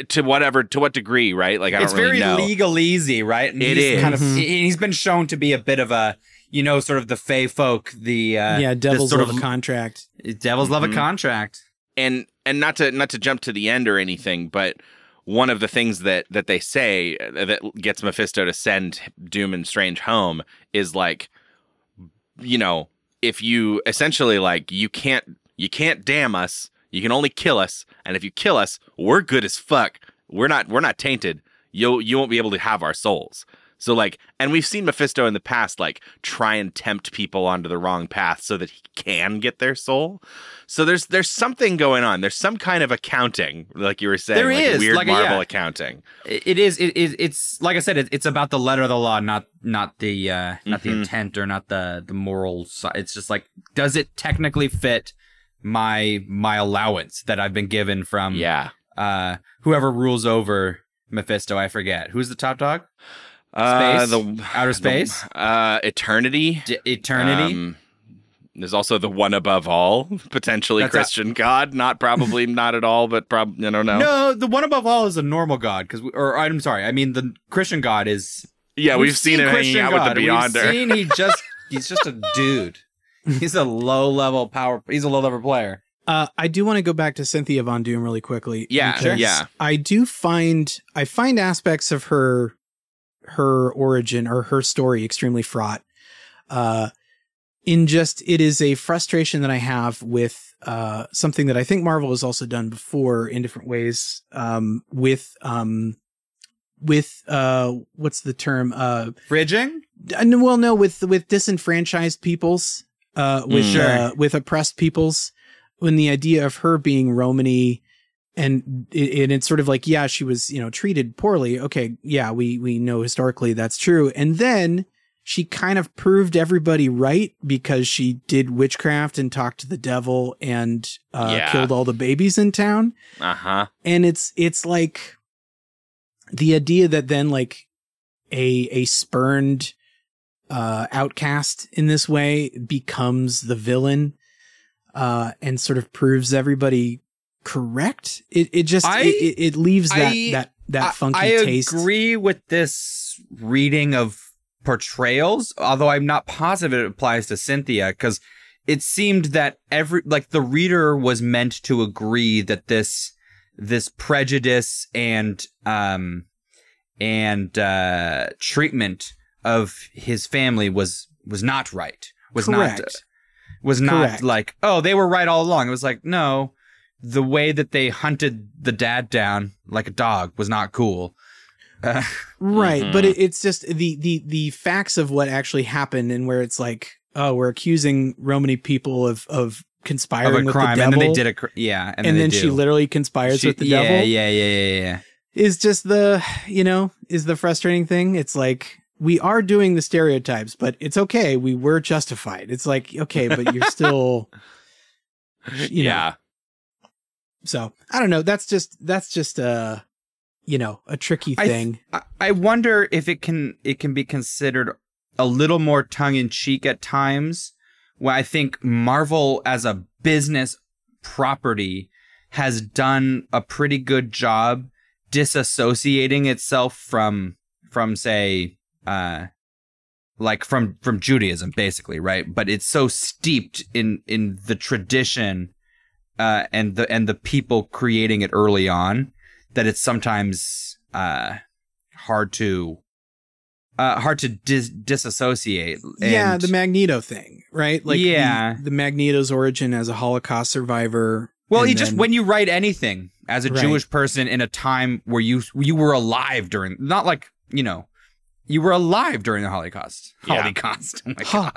to whatever to what degree, right? Like I it's don't really very know. legalese, right? And It he's is. kind of Mhm. he- he's been shown to be a bit of a you know sort of the fey folk, the uh, yeah, devils sort love of a contract. devils love a Mhm. contract. and and not to not to jump to the end or anything, but one of the things that that they say uh, that gets Mephisto to send Doom and Strange home is like, you know, if you essentially like you can't you can't damn us, you can only kill us, and if you kill us, we're good as fuck. We're not we're not tainted. You you won't be able to have our souls. So like, and we've seen Mephisto in the past like try and tempt people onto the wrong path so that he can get their soul. So there's there's something going on. There's some kind of accounting, like you were saying, There like is, weird like Marvel yeah. accounting. It is. It, it, it's like I said. It, it's about the letter of the law, not not the uh, not the Mhm. intent or not the the moral. si- It's just like, does it technically fit my my allowance that I've been given from yeah. uh whoever rules over Mephisto? I forget who's the top dog. Uh, Space? the Outer the- space? uh, eternity. D- eternity. Um, there's also the one above all, (laughs) potentially That's a- Christian God. Not probably, (laughs) not at all, but probably I don't know. no, the one above all is a normal god because, or I'm sorry, I mean the Christian god is. Yeah, we've, seen, him hanging out with the Beyonder. We've seen he just (laughs) he's just a dude. (laughs) He's a low level power. He's a low level player. Uh, I do want to go back to Cynthia Von Doom really quickly. Yeah, because yeah. I do find I find aspects of her her origin or her story extremely fraught. Uh, in just it is a frustration that I have with uh, something that I think Marvel has also done before in different ways. Um, with um, with uh, what's the term? Uh, Bridging. uh, well, no, with with disenfranchised peoples, uh, with Mm. Sure. uh, with oppressed peoples, when the idea of her being Romany, and it, and it's sort of like, yeah, she was you know treated poorly. Okay, yeah, we we know historically that's true, and then she kind of proved everybody right because she did witchcraft and talked to the devil and uh, Yeah. killed all the babies in town Uh huh. and it's it's like the idea that then like a a spurned uh outcast in this way becomes the villain uh and sort of proves everybody correct. It it just I- it, it, leaves that I- that that funky I, I taste. agree with this reading of portrayals, although I'm not positive it applies to Cynthia because it seemed that every like the reader was meant to agree that this this prejudice and um and uh treatment of his family was was not right was not Correct. was not Correct. like oh they were right all along. It was like no the way that they hunted the dad down like a dog was not cool. Uh, right but Mhm. it, it's just the the the facts of what actually happened and where it's like oh we're accusing romany people of of of conspiring a with crime the and then they did a cr- yeah and, and, they then she literally conspires She- with the yeah, devil. Yeah, yeah yeah yeah yeah. Is just the you know is the frustrating thing. It's like we are doing the stereotypes but it's okay we were justified it's like okay but you're still (laughs) You know. yeah. so i don't know that's just that's just uh you know a tricky I th- thing I, I wonder if it can it can be considered a little more tongue in cheek at times. Where I think Marvel as a business property has done a pretty good job disassociating itself from from say uh like from from Judaism basically, right? But it's so steeped in in the tradition uh and the and the people creating it early on that it's sometimes uh hard to uh hard to dis- disassociate. yeah the magneto thing right like the- Yeah. the, magneto's origin as a holocaust survivor well, and you just when you write anything as a Right. Jewish person in a time where you you were alive during not like, you know, you were alive during the Holocaust. Yeah. Holocaust. Oh my Huh.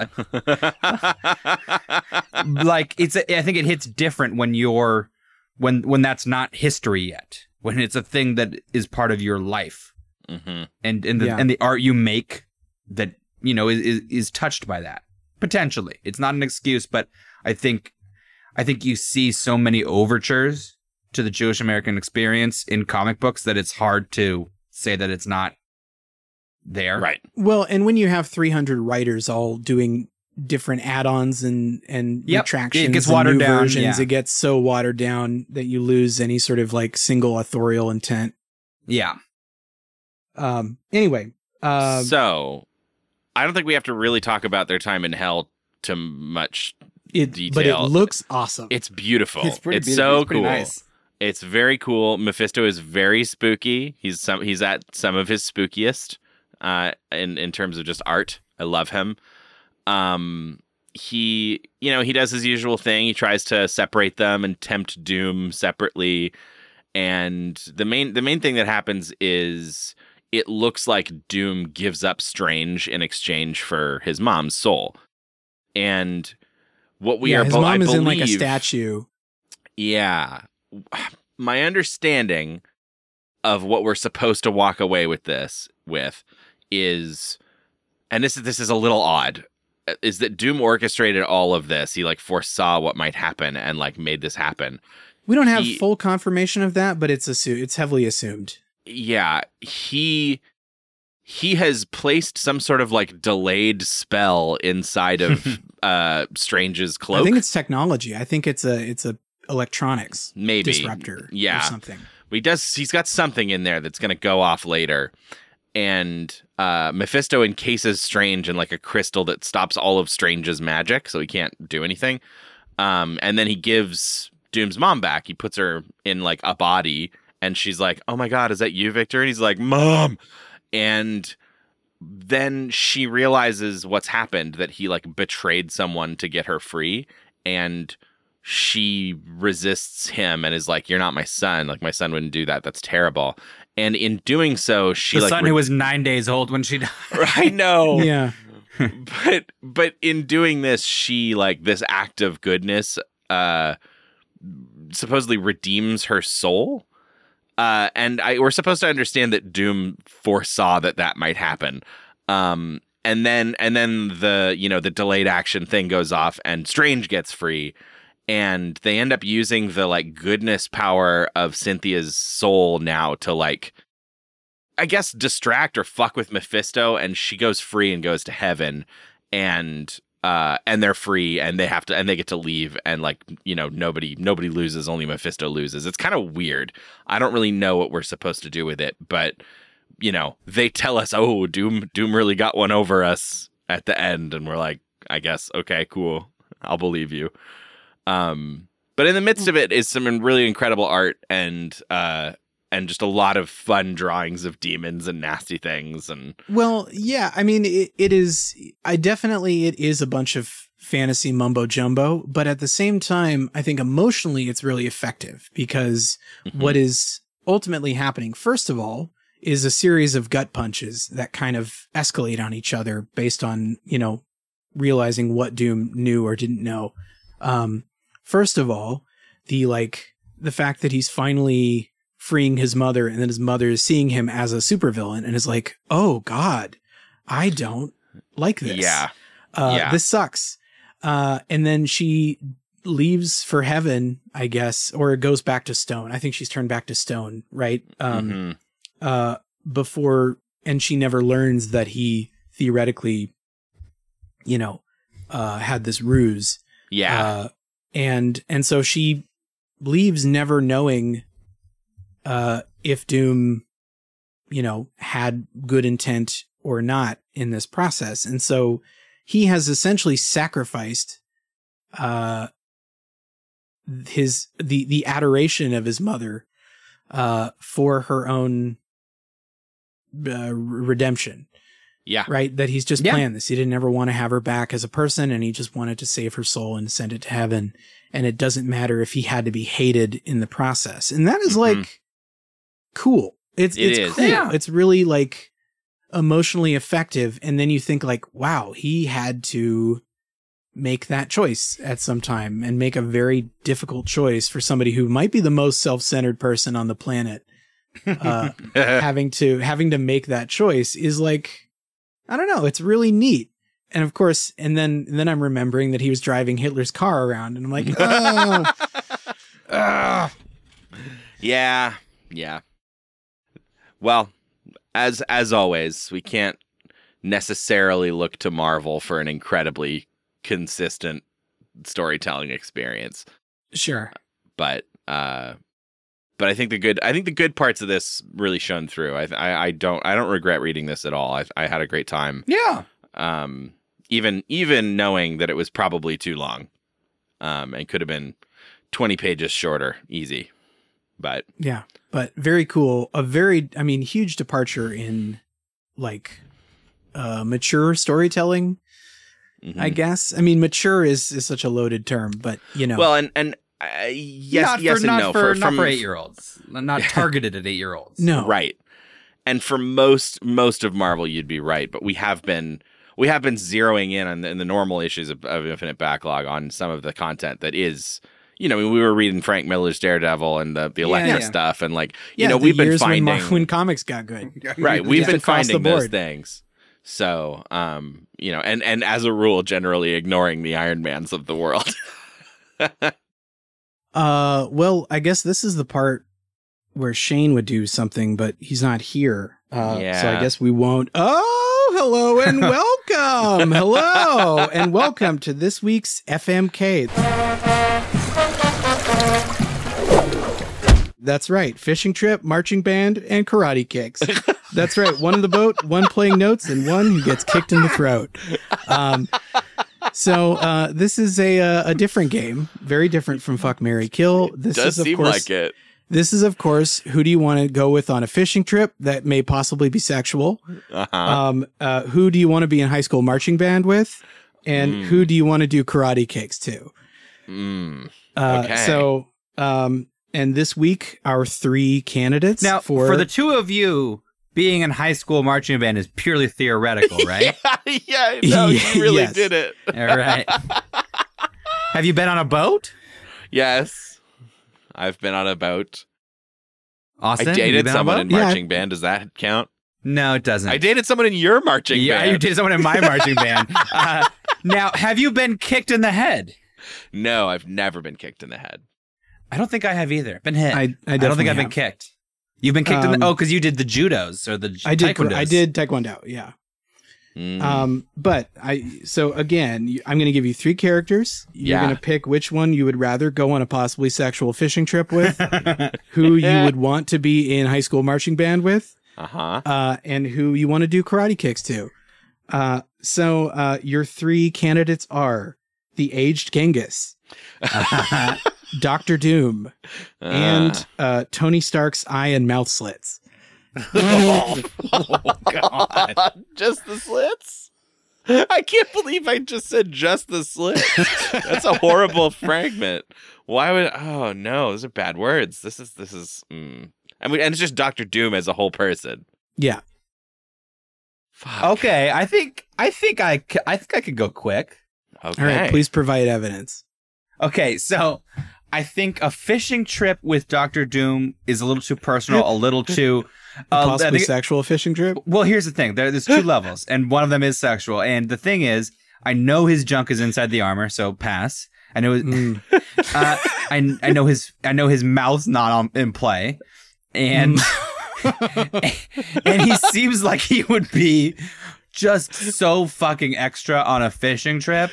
god. like it's a, I think it hits different when you're when when that's not history yet. When it's a thing that is part of your life hmm and and the, Yeah. and the art you make that you know is, is is touched by that potentially it's not an excuse but i think i think you see so many overtures to the jewish american experience in comic books that it's hard to say that it's not there Right. Well, and when you have 300 writers all doing different add-ons and and Yep. retractions, It gets and watered down, versions, yeah. it gets so watered down that you lose any sort of like single authorial intent. yeah Um. Anyway. Uh, so, I don't think we have to really talk about their time in hell too much. it, but it looks awesome. It's beautiful. It's, beautiful. so pretty cool. nice. It's very cool. Mephisto is very spooky. He's some he's at some of his spookiest uh in in terms of just art. I love him. Um he you know, he does his usual thing. He tries to separate them and tempt Doom separately. And the main the main thing that happens is it looks like Doom gives up Strange in exchange for his mom's soul. And what we yeah, are his bo- mom I is in like a statue. yeah. My understanding of what we're supposed to walk away with this with is and this is this is a little odd uh, is that Doom orchestrated all of this. He like foresaw what might happen and like made this happen. We don't have He- full confirmation of that, but it's assu- it's heavily assumed. Yeah, he he has placed some sort of like delayed spell inside of (laughs) uh Strange's cloak. I think it's technology. I think it's a it's a electronics maybe disruptor Yeah. or something. he does he's got something in there that's going to go off later and uh mephisto encases strange in like a crystal that stops all of strange's magic so he can't do anything. Um and then he gives doom's mom back. He puts her in like a body and she's like oh my god is that you victor? And he's like mom! And then she realizes what's happened that he like betrayed someone to get her free and she resists him and is like you're not my son. Like my son wouldn't do that. That's terrible and in doing so she the like son re- who was nine days old when she died. (laughs) I know (laughs) Yeah. (laughs) but but in doing this she like this act of goodness uh supposedly redeems her soul uh and i we're supposed to understand that doom foresaw that that might happen um and then and then the you know the delayed action thing goes off and strange gets free and they end up using the like goodness power of cynthia's soul now to like I guess distract or fuck with Mephisto and she goes free and goes to heaven and uh and they're free and they have to and they get to leave and like you know nobody nobody loses only Mephisto loses. It's kind of weird. I don't really know what we're supposed to do with it, but you know, they tell us, "Oh, Doom Doom really got one over us at the end." And we're like, "I guess okay, cool. I'll believe you." Um but in the midst of it is some really incredible art and uh and just a lot of fun drawings of demons and nasty things and Well, yeah, I mean it, it is I definitely it is a bunch of fantasy mumbo jumbo, but at the same time, I think emotionally it's really effective because Mm-hmm. what is ultimately happening first of all is a series of gut punches that kind of escalate on each other based on, you know, realizing what Doom knew or didn't know. Um first of all, the like the fact that he's finally freeing his mother and then his mother is seeing him as a supervillain and is like, "Oh god, I don't like this. yeah Uh, yeah. this sucks." Uh, and then she leaves for heaven, I guess, or goes back to stone. I think she's turned back to stone, right? Um, Mhm. uh, before, and she never learns that he theoretically, you know, uh, had this ruse. yeah Uh, and and so she leaves never knowing uh if Doom, you know, had good intent or not in this process. And so he has essentially sacrificed uh his the the adoration of his mother uh for her own uh, redemption yeah right? That he's just Yeah. planned this. He didn't ever want to have her back as a person, and he just wanted to save her soul and send it to heaven. And it doesn't matter if he had to be hated in the process. And that is Mhm. like cool. It's It it's is. cool. Yeah. It's really like emotionally effective and then you think like wow he had to make that choice at some time and make a very difficult choice for somebody who might be the most self-centered person on the planet (laughs) uh, having to having to make that choice is like i don't know. It's really neat. And of course and then and then i'm remembering that he was driving hitler's car around and i'm like (laughs) oh. Yeah, yeah. Well, as as always, we can't necessarily look to Marvel for an incredibly consistent storytelling experience, sure. But uh but I think the good I think the good parts of this really shone through. I I, I don't I don't regret reading this at all. I I had a great time. Yeah. Um even even knowing that it was probably too long. Um and could have been 20 pages shorter, easy. But Yeah, but very cool. A very, I mean, huge departure in like uh mature storytelling. mhm. I guess. I mean, mature is is such a loaded term, but you know, Well, and and uh, yes, not yes for, and not no. for, not from- for eight year olds. Not (laughs) targeted at eight year olds. no, right. And for most most of Marvel, you'd be right. But we have been we have been zeroing in on the, in the normal issues of, of Infinite Backlog on some of the content that is. You know, I mean, we were reading Frank Miller's Daredevil and the, the Elektra yeah. stuff, and like, you Yeah, know, we've been years when finding Mar- when (laughs) comics got good. (laughs) right we've Just been finding those things so um you know and and as a rule generally ignoring the iron mans of the world Uh, well, I guess this is the part where Shane would do something, but he's not here. Uh, so I guess we won't. Oh, hello and (laughs) welcome. hello and welcome to this week's FMK. That's right. Fishing trip, marching band, and karate kicks. That's right. One in the boat, one playing notes, and one who gets kicked in the throat. Um, so uh, this is a uh, a different game, very different from Fuck Mary Kill. This does is of seem course like it this is of course who do you want to go with on a fishing trip that may possibly be sexual? uh-huh. Um, uh, who do you want to be in high school marching band with? And Mm. who do you want to do karate kicks to? Mm. Uh, Okay. So, um, and this week our three candidates Now, for, for, the two of you, being in high school marching band is purely theoretical, (laughs) right? yeah, no, you (laughs) really yes. did it. All right. Have you been on a boat? Yes, I've been on a boat. Austin, I have you dated been on a someone boat? in Yeah. marching band. Does that count? No, it doesn't. I dated someone in your marching yeah, band. Yeah, you dated someone in my marching band. (laughs) Uh, now, have you been kicked in the head? No, I've never been kicked in the head. I don't think I have either. Been hit. I, I, I, don't think I've been kicked. You've been kicked in Um, the oh, because you did the judos or the I did. I did taekwondo. Yeah. Mm. Um, but I so again, I'm going to give you three characters. You're Yeah. going to pick which one you would rather go on a possibly sexual fishing trip with, (laughs) who you would want to be in high school marching band with, uh-huh. uh, and who you want to do karate kicks to. Uh, so uh, your three candidates are the aged Genghis, (laughs) (laughs) Doctor Doom, and uh, Tony Stark's eye and mouth slits. (laughs) oh, God. (laughs) just the slits? I can't believe I just said just the slits. That's a horrible (laughs) fragment. Why would? Oh no, those are bad words. This is this is. Mm. I mean, and it's just Doctor Doom as a whole person. Yeah. Fuck. Okay, I think I think I I think I could go quick. Okay. All right. Please provide evidence. Okay, so I think a fishing trip with Doctor Doom is a little too personal, a little (laughs) too. A Uh, possibly think- sexual fishing trip. well, here's the thing: there, there's two (laughs) levels, and one of them is sexual. And the thing is, I know his junk is inside the armor, so pass. I know, his, Mm. (laughs) uh, I I know his I know his mouth's not on, in play, and and he seems like he would be just so fucking extra on a fishing trip.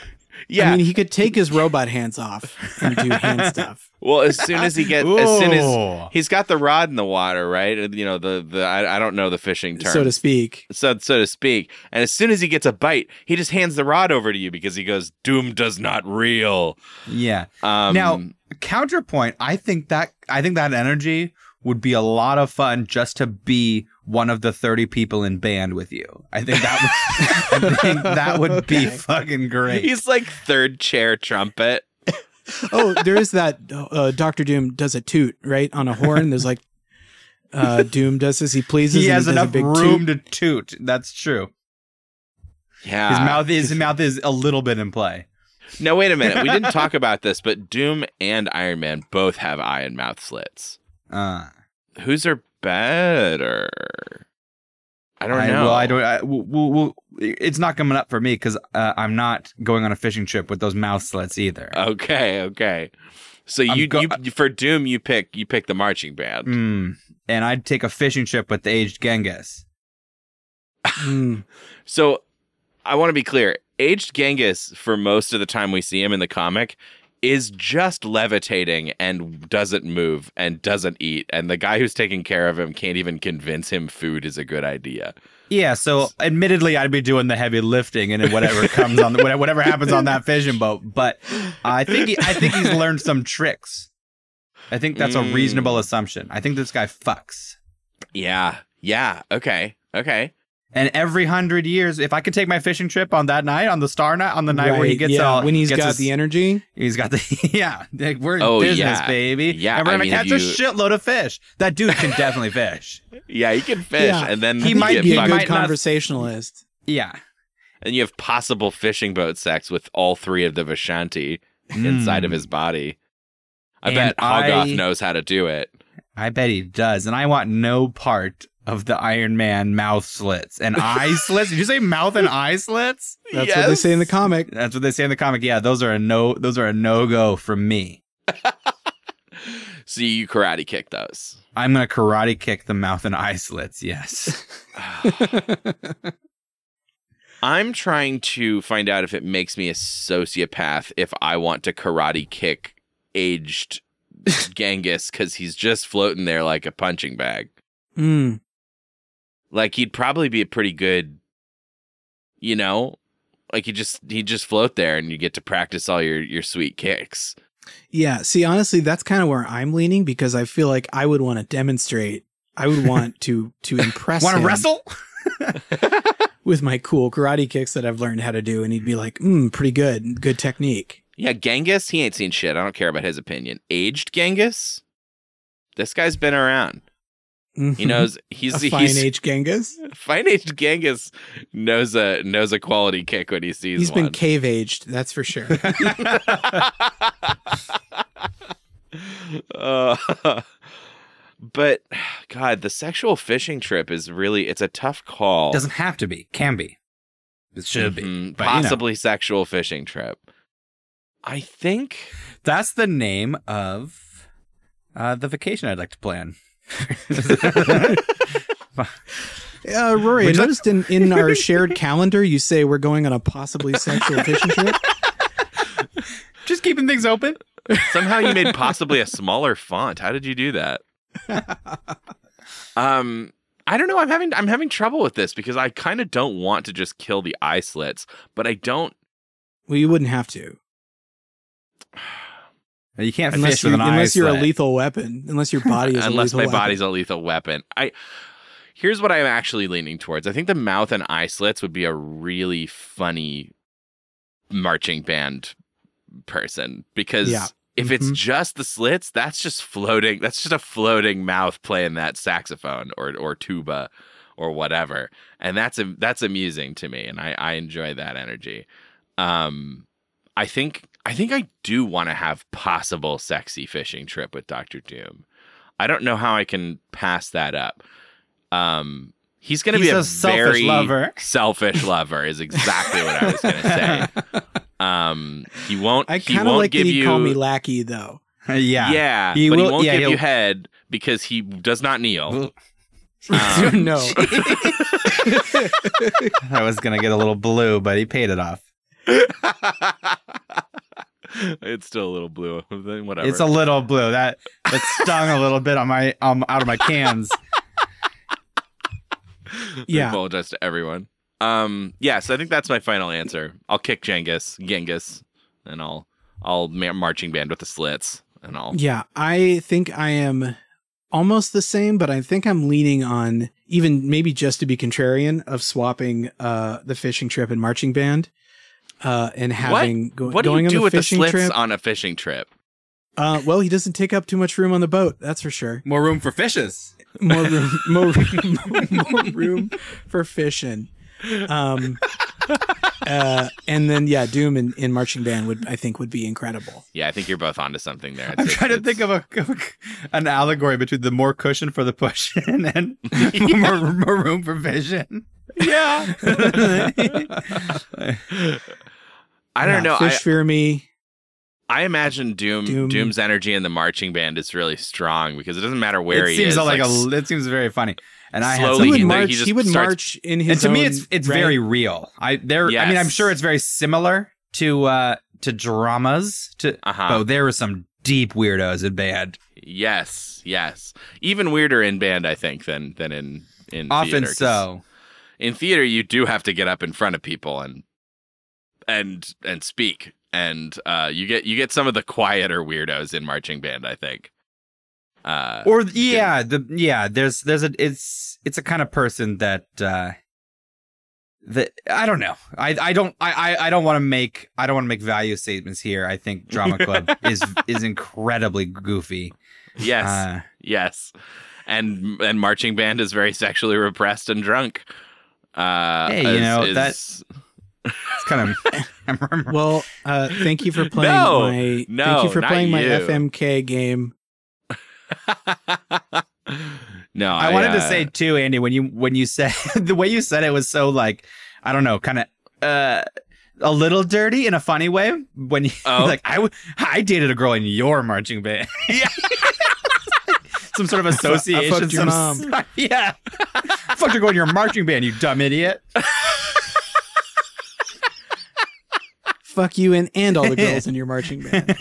Yeah. I mean, he could take his robot hands off and do hand (laughs) stuff. well, as soon as he gets, as soon as he's got the rod in the water, right? You know the the I, I don't know the fishing term, so to speak. so so to speak. And as soon as he gets a bite, he just hands the rod over to you because he goes, "Doom does not reel." Yeah. Um, Now, counterpoint, I think that I think that energy would be a lot of fun just to be one of the 30 people in band with you. I think that would, (laughs) I think that would be fucking great. he's like third chair trumpet. Oh, there is that uh, Doctor Doom does a toot right on a horn. There's like uh, Doom does as he pleases. he and has does a enough big room toot. to toot. That's true. Yeah. His mouth is his mouth is a little bit in play. No, wait a minute. We didn't talk about this, but Doom and Iron Man both have eye and mouth slits. Uh, Whose are better? I don't I, know. Well, I don't. I, w w w- it's not coming up for me because uh, I'm not going on a fishing trip with those mouth slits either. Okay, okay. So you, go- you for Doom you pick you pick the marching band. Mm. And I'd take a fishing trip with the aged Genghis. Mm. (laughs) So I want to be clear. Aged Genghis, for most of the time we see him in the comic, is just levitating and doesn't move and doesn't eat. And the guy who's taking care of him can't even convince him food is a good idea. Yeah, so admittedly, I'd be doing the heavy lifting and whatever comes on the, whatever happens on that fishing boat. But I think he, I think he's learned some tricks. I think that's a reasonable Mm. assumption. I think this guy fucks. Yeah. Yeah. Okay. Okay. And every hundred years, if I could take my fishing trip on that night, on the star night, on the night where he gets yeah, all when he's gets got his- the energy. He's got the (laughs) yeah. like, we're in Oh, business, yeah. baby. Yeah, and we're I gonna mean, catch if a shitload of fish. That dude can definitely fish. (laughs) Yeah, he can fish, Yeah. and then He you might be a good might not- conversationalist. Yeah. and you have possible fishing boat sex with all three of the Vishanti inside of Mm. his body. I And bet Hoggoth I- knows how to do it. I bet he does. And I want no part of the Iron Man mouth slits and eye (laughs) slits. Did you say mouth and eye slits? That's what they say in the comic. That's what they say in the comic. Yeah, those are a no. Those are a no go from me. (laughs) So you karate kick those. I'm gonna karate kick the mouth and eye slits. Yes. (laughs) I'm trying to find out if it makes me a sociopath if I want to karate kick aged Genghis because he's just floating there like a punching bag. Mm. Like he'd probably be a pretty good, you know, like he just he'd just float there and you get to practice all your your sweet kicks. Yeah. See, honestly, that's kind of where I'm leaning because I feel like I would want to demonstrate. I would want to to (laughs) impress. Want to wrestle? (laughs) (laughs) with my cool karate kicks that I've learned how to do, and he'd be like, "Mm, pretty good, good technique." Yeah, Genghis, he ain't seen shit. I don't care about his opinion. Aged Genghis, this guy's been around. He knows he's a he's fine age Genghis. fine aged Genghis knows a knows a quality kick when he sees He's one. been cave aged, that's for sure. (laughs) Uh, but God, the sexual fishing trip is really it's a tough call. Doesn't have to be. Can be. It should be. Mhm, But, you know. possibly sexual fishing trip. I think That's the name of uh, the vacation I'd like to plan. (laughs) Uh, Rory, I noticed in, in (laughs) our shared calendar, you say we're going on a possibly sexual fishing trip. (laughs) Just keeping things open. somehow you made possibly a smaller font. How did you do that? um, I don't know. I'm having I'm having trouble with this because I kind of don't want to just kill the eye slits, but I don't. Well, you wouldn't have to, (sighs) You can't unless, fish you, with an eye unless you're a lethal weapon. Unless your body is (laughs) unless a my lethal body's a lethal weapon. I here's what I'm actually leaning towards. I think the mouth and eye slits would be a really funny marching band person because Yeah. if it's Mhm. just the slits, that's just floating. That's just a floating mouth playing that saxophone or or tuba or whatever, and that's a, that's amusing to me, and I I enjoy that energy. Um, I think I think I do want to have possible sexy fishing trip with Doctor Doom. I don't know how I can pass that up. Um, he's going to be a, a selfish very lover. selfish lover. Is exactly what I was going to say. (laughs) Um, he won't. I kind of like give that you. call me lackey, though. (laughs) yeah. yeah, He but he will- won't yeah, give you he'll- head because he does not kneel. (laughs) Um, no, I was gonna get a little blue, but he paid it off. It's still a little blue. (laughs) Whatever. It's a little blue. That that stung a little bit on my um out of my cans. (laughs) I Yeah. apologize to everyone. Um, yeah, so I think that's my final answer. I'll kick Genghis, Genghis, and I'll I'll ma- marching band with the slits, and I'll yeah, I think I am almost the same, but I think I'm leaning on even maybe just to be contrarian of swapping uh, the fishing trip and marching band, uh, and having go- what do going you do on the with the fishing slits trip. on a fishing trip? Uh, well, he doesn't take up too much room on the boat. That's for sure. More room for fishes. More room, more, (laughs) room- more room for fishing. Um, (laughs) uh, and then yeah, Doom in, in marching band would I think would be incredible. Yeah, I think you're both onto something there. I'm trying to think of a, of a an allegory between the more cushion for the push (laughs) and (laughs) more, more room for vision. Yeah. I don't Yeah, know. Fish I, fear me. I imagine Doom, Doom. Doom's energy in the marching band is really strong because it doesn't matter where it he seems is. like, like, a. It seems very funny, and I had slowly He would he- march. he He, would starts- march in his. and to me, it's it's right? very real. I there. I mean, I'm sure it's very similar to uh to dramas. To Uh-huh. oh, there were some deep weirdos in band. yes, yes. Even weirder in band, I think, than than in in Often theater, so. In theater, you do have to get up in front of people and and and speak, and uh, you get you get some of the quieter weirdos in marching band. I think. Uh, Or yeah, the yeah. There's there's a it's it's a kind of person that uh that I don't know. I I don't I I, I don't want to make I don't want to make value statements here. I think (laughs) Drama Club is is incredibly goofy. yes, Uh, yes, and and marching band is very sexually repressed and drunk. Uh, Hey, you is- know, is- that- (laughs) it's kind of (laughs) Well, uh, thank you for playing No, my. no, thank you for not playing my. FMK game. No, I wanted to uh, say too, Andy, when you when you said (laughs) the way you said it was so like I don't know, kind of uh a little dirty in a funny way. When you (laughs) Oh. like I w- I dated a girl in your marching band. (laughs) Yeah. some sort of association. fucked your some- mom. yeah. Fucked her going in your marching band, you dumb idiot. Fuck you and and all the girls in your marching band.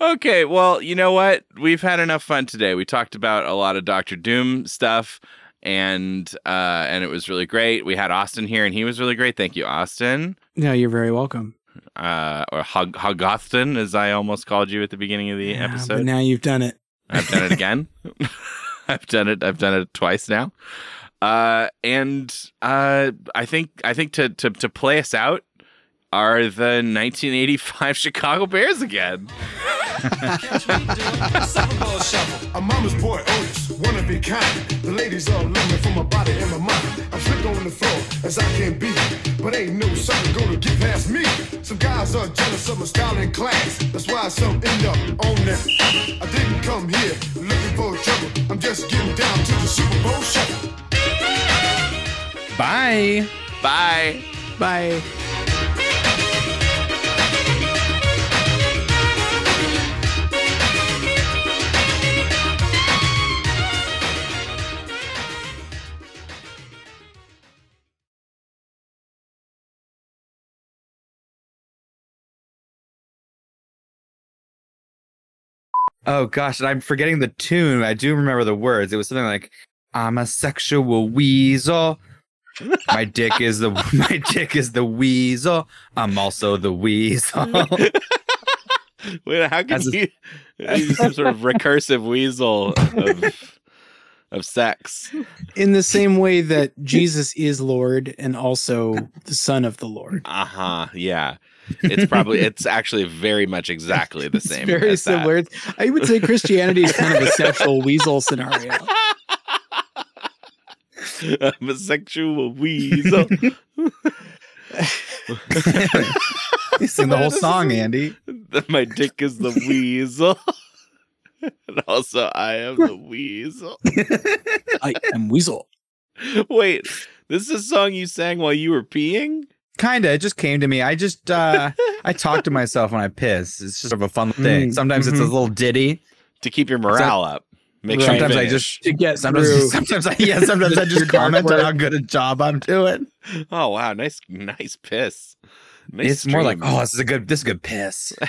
Okay, well, you know what? We've had enough fun today. We talked about a lot of Doctor Doom stuff, and uh, and it was really great. We had Austin here, and he was really great. Thank you, Austin, No, you're very welcome. uh, or Hug Hugostin, as I almost called you at the beginning of the Yeah, episode. but now you've done it. I've done it again. (laughs) (laughs) I've done it. I've done it twice now. Uh, and uh, I think I think to to to play us out are the 1985 (laughs) Chicago Bears again. Super Bowl shuffle. A mama's boy, Otis, one of a kind. The ladies all love me for my body and my mind. I'm slick on the floor as I can be, but ain't no sucker gonna get past me. Some guys are jealous of my style and class. That's why some end up on that. I didn't come here looking for trouble. I'm just getting down to the Super Bowl shuffle. Bye. Bye. Bye. Oh gosh, and I'm forgetting the tune. I do remember the words. It was something like I'm a sexual weasel. My dick is the (laughs) my dick is the weasel. I'm also the weasel. (laughs) Wait, how can a- you? He's some sort of recursive weasel of of sex. In the same way that Jesus is Lord and also the Son of the Lord. Uh huh. Yeah. It's probably. (laughs) It's actually very much exactly the It's same. very as that. similar. I would say Christianity is kind of a (laughs) sexual weasel scenario. I'm a sexual weasel. (laughs) you sing the whole song, Andy. My dick is the weasel. and also, I am the weasel. I am weasel. Wait, this is a song you sang while you were peeing? Kinda. It just came to me. I just uh I talk to myself when I piss. It's just sort of a fun thing. Mm, Sometimes it's a mhm. little ditty. To keep your morale up. Make sure Sometimes you I just To get sometimes through. (laughs) sometimes I yeah, sometimes I just comment on work. how good a job I'm doing. Oh wow, nice nice piss. Nice it's more like, oh, this is a good this is a good piss. (laughs)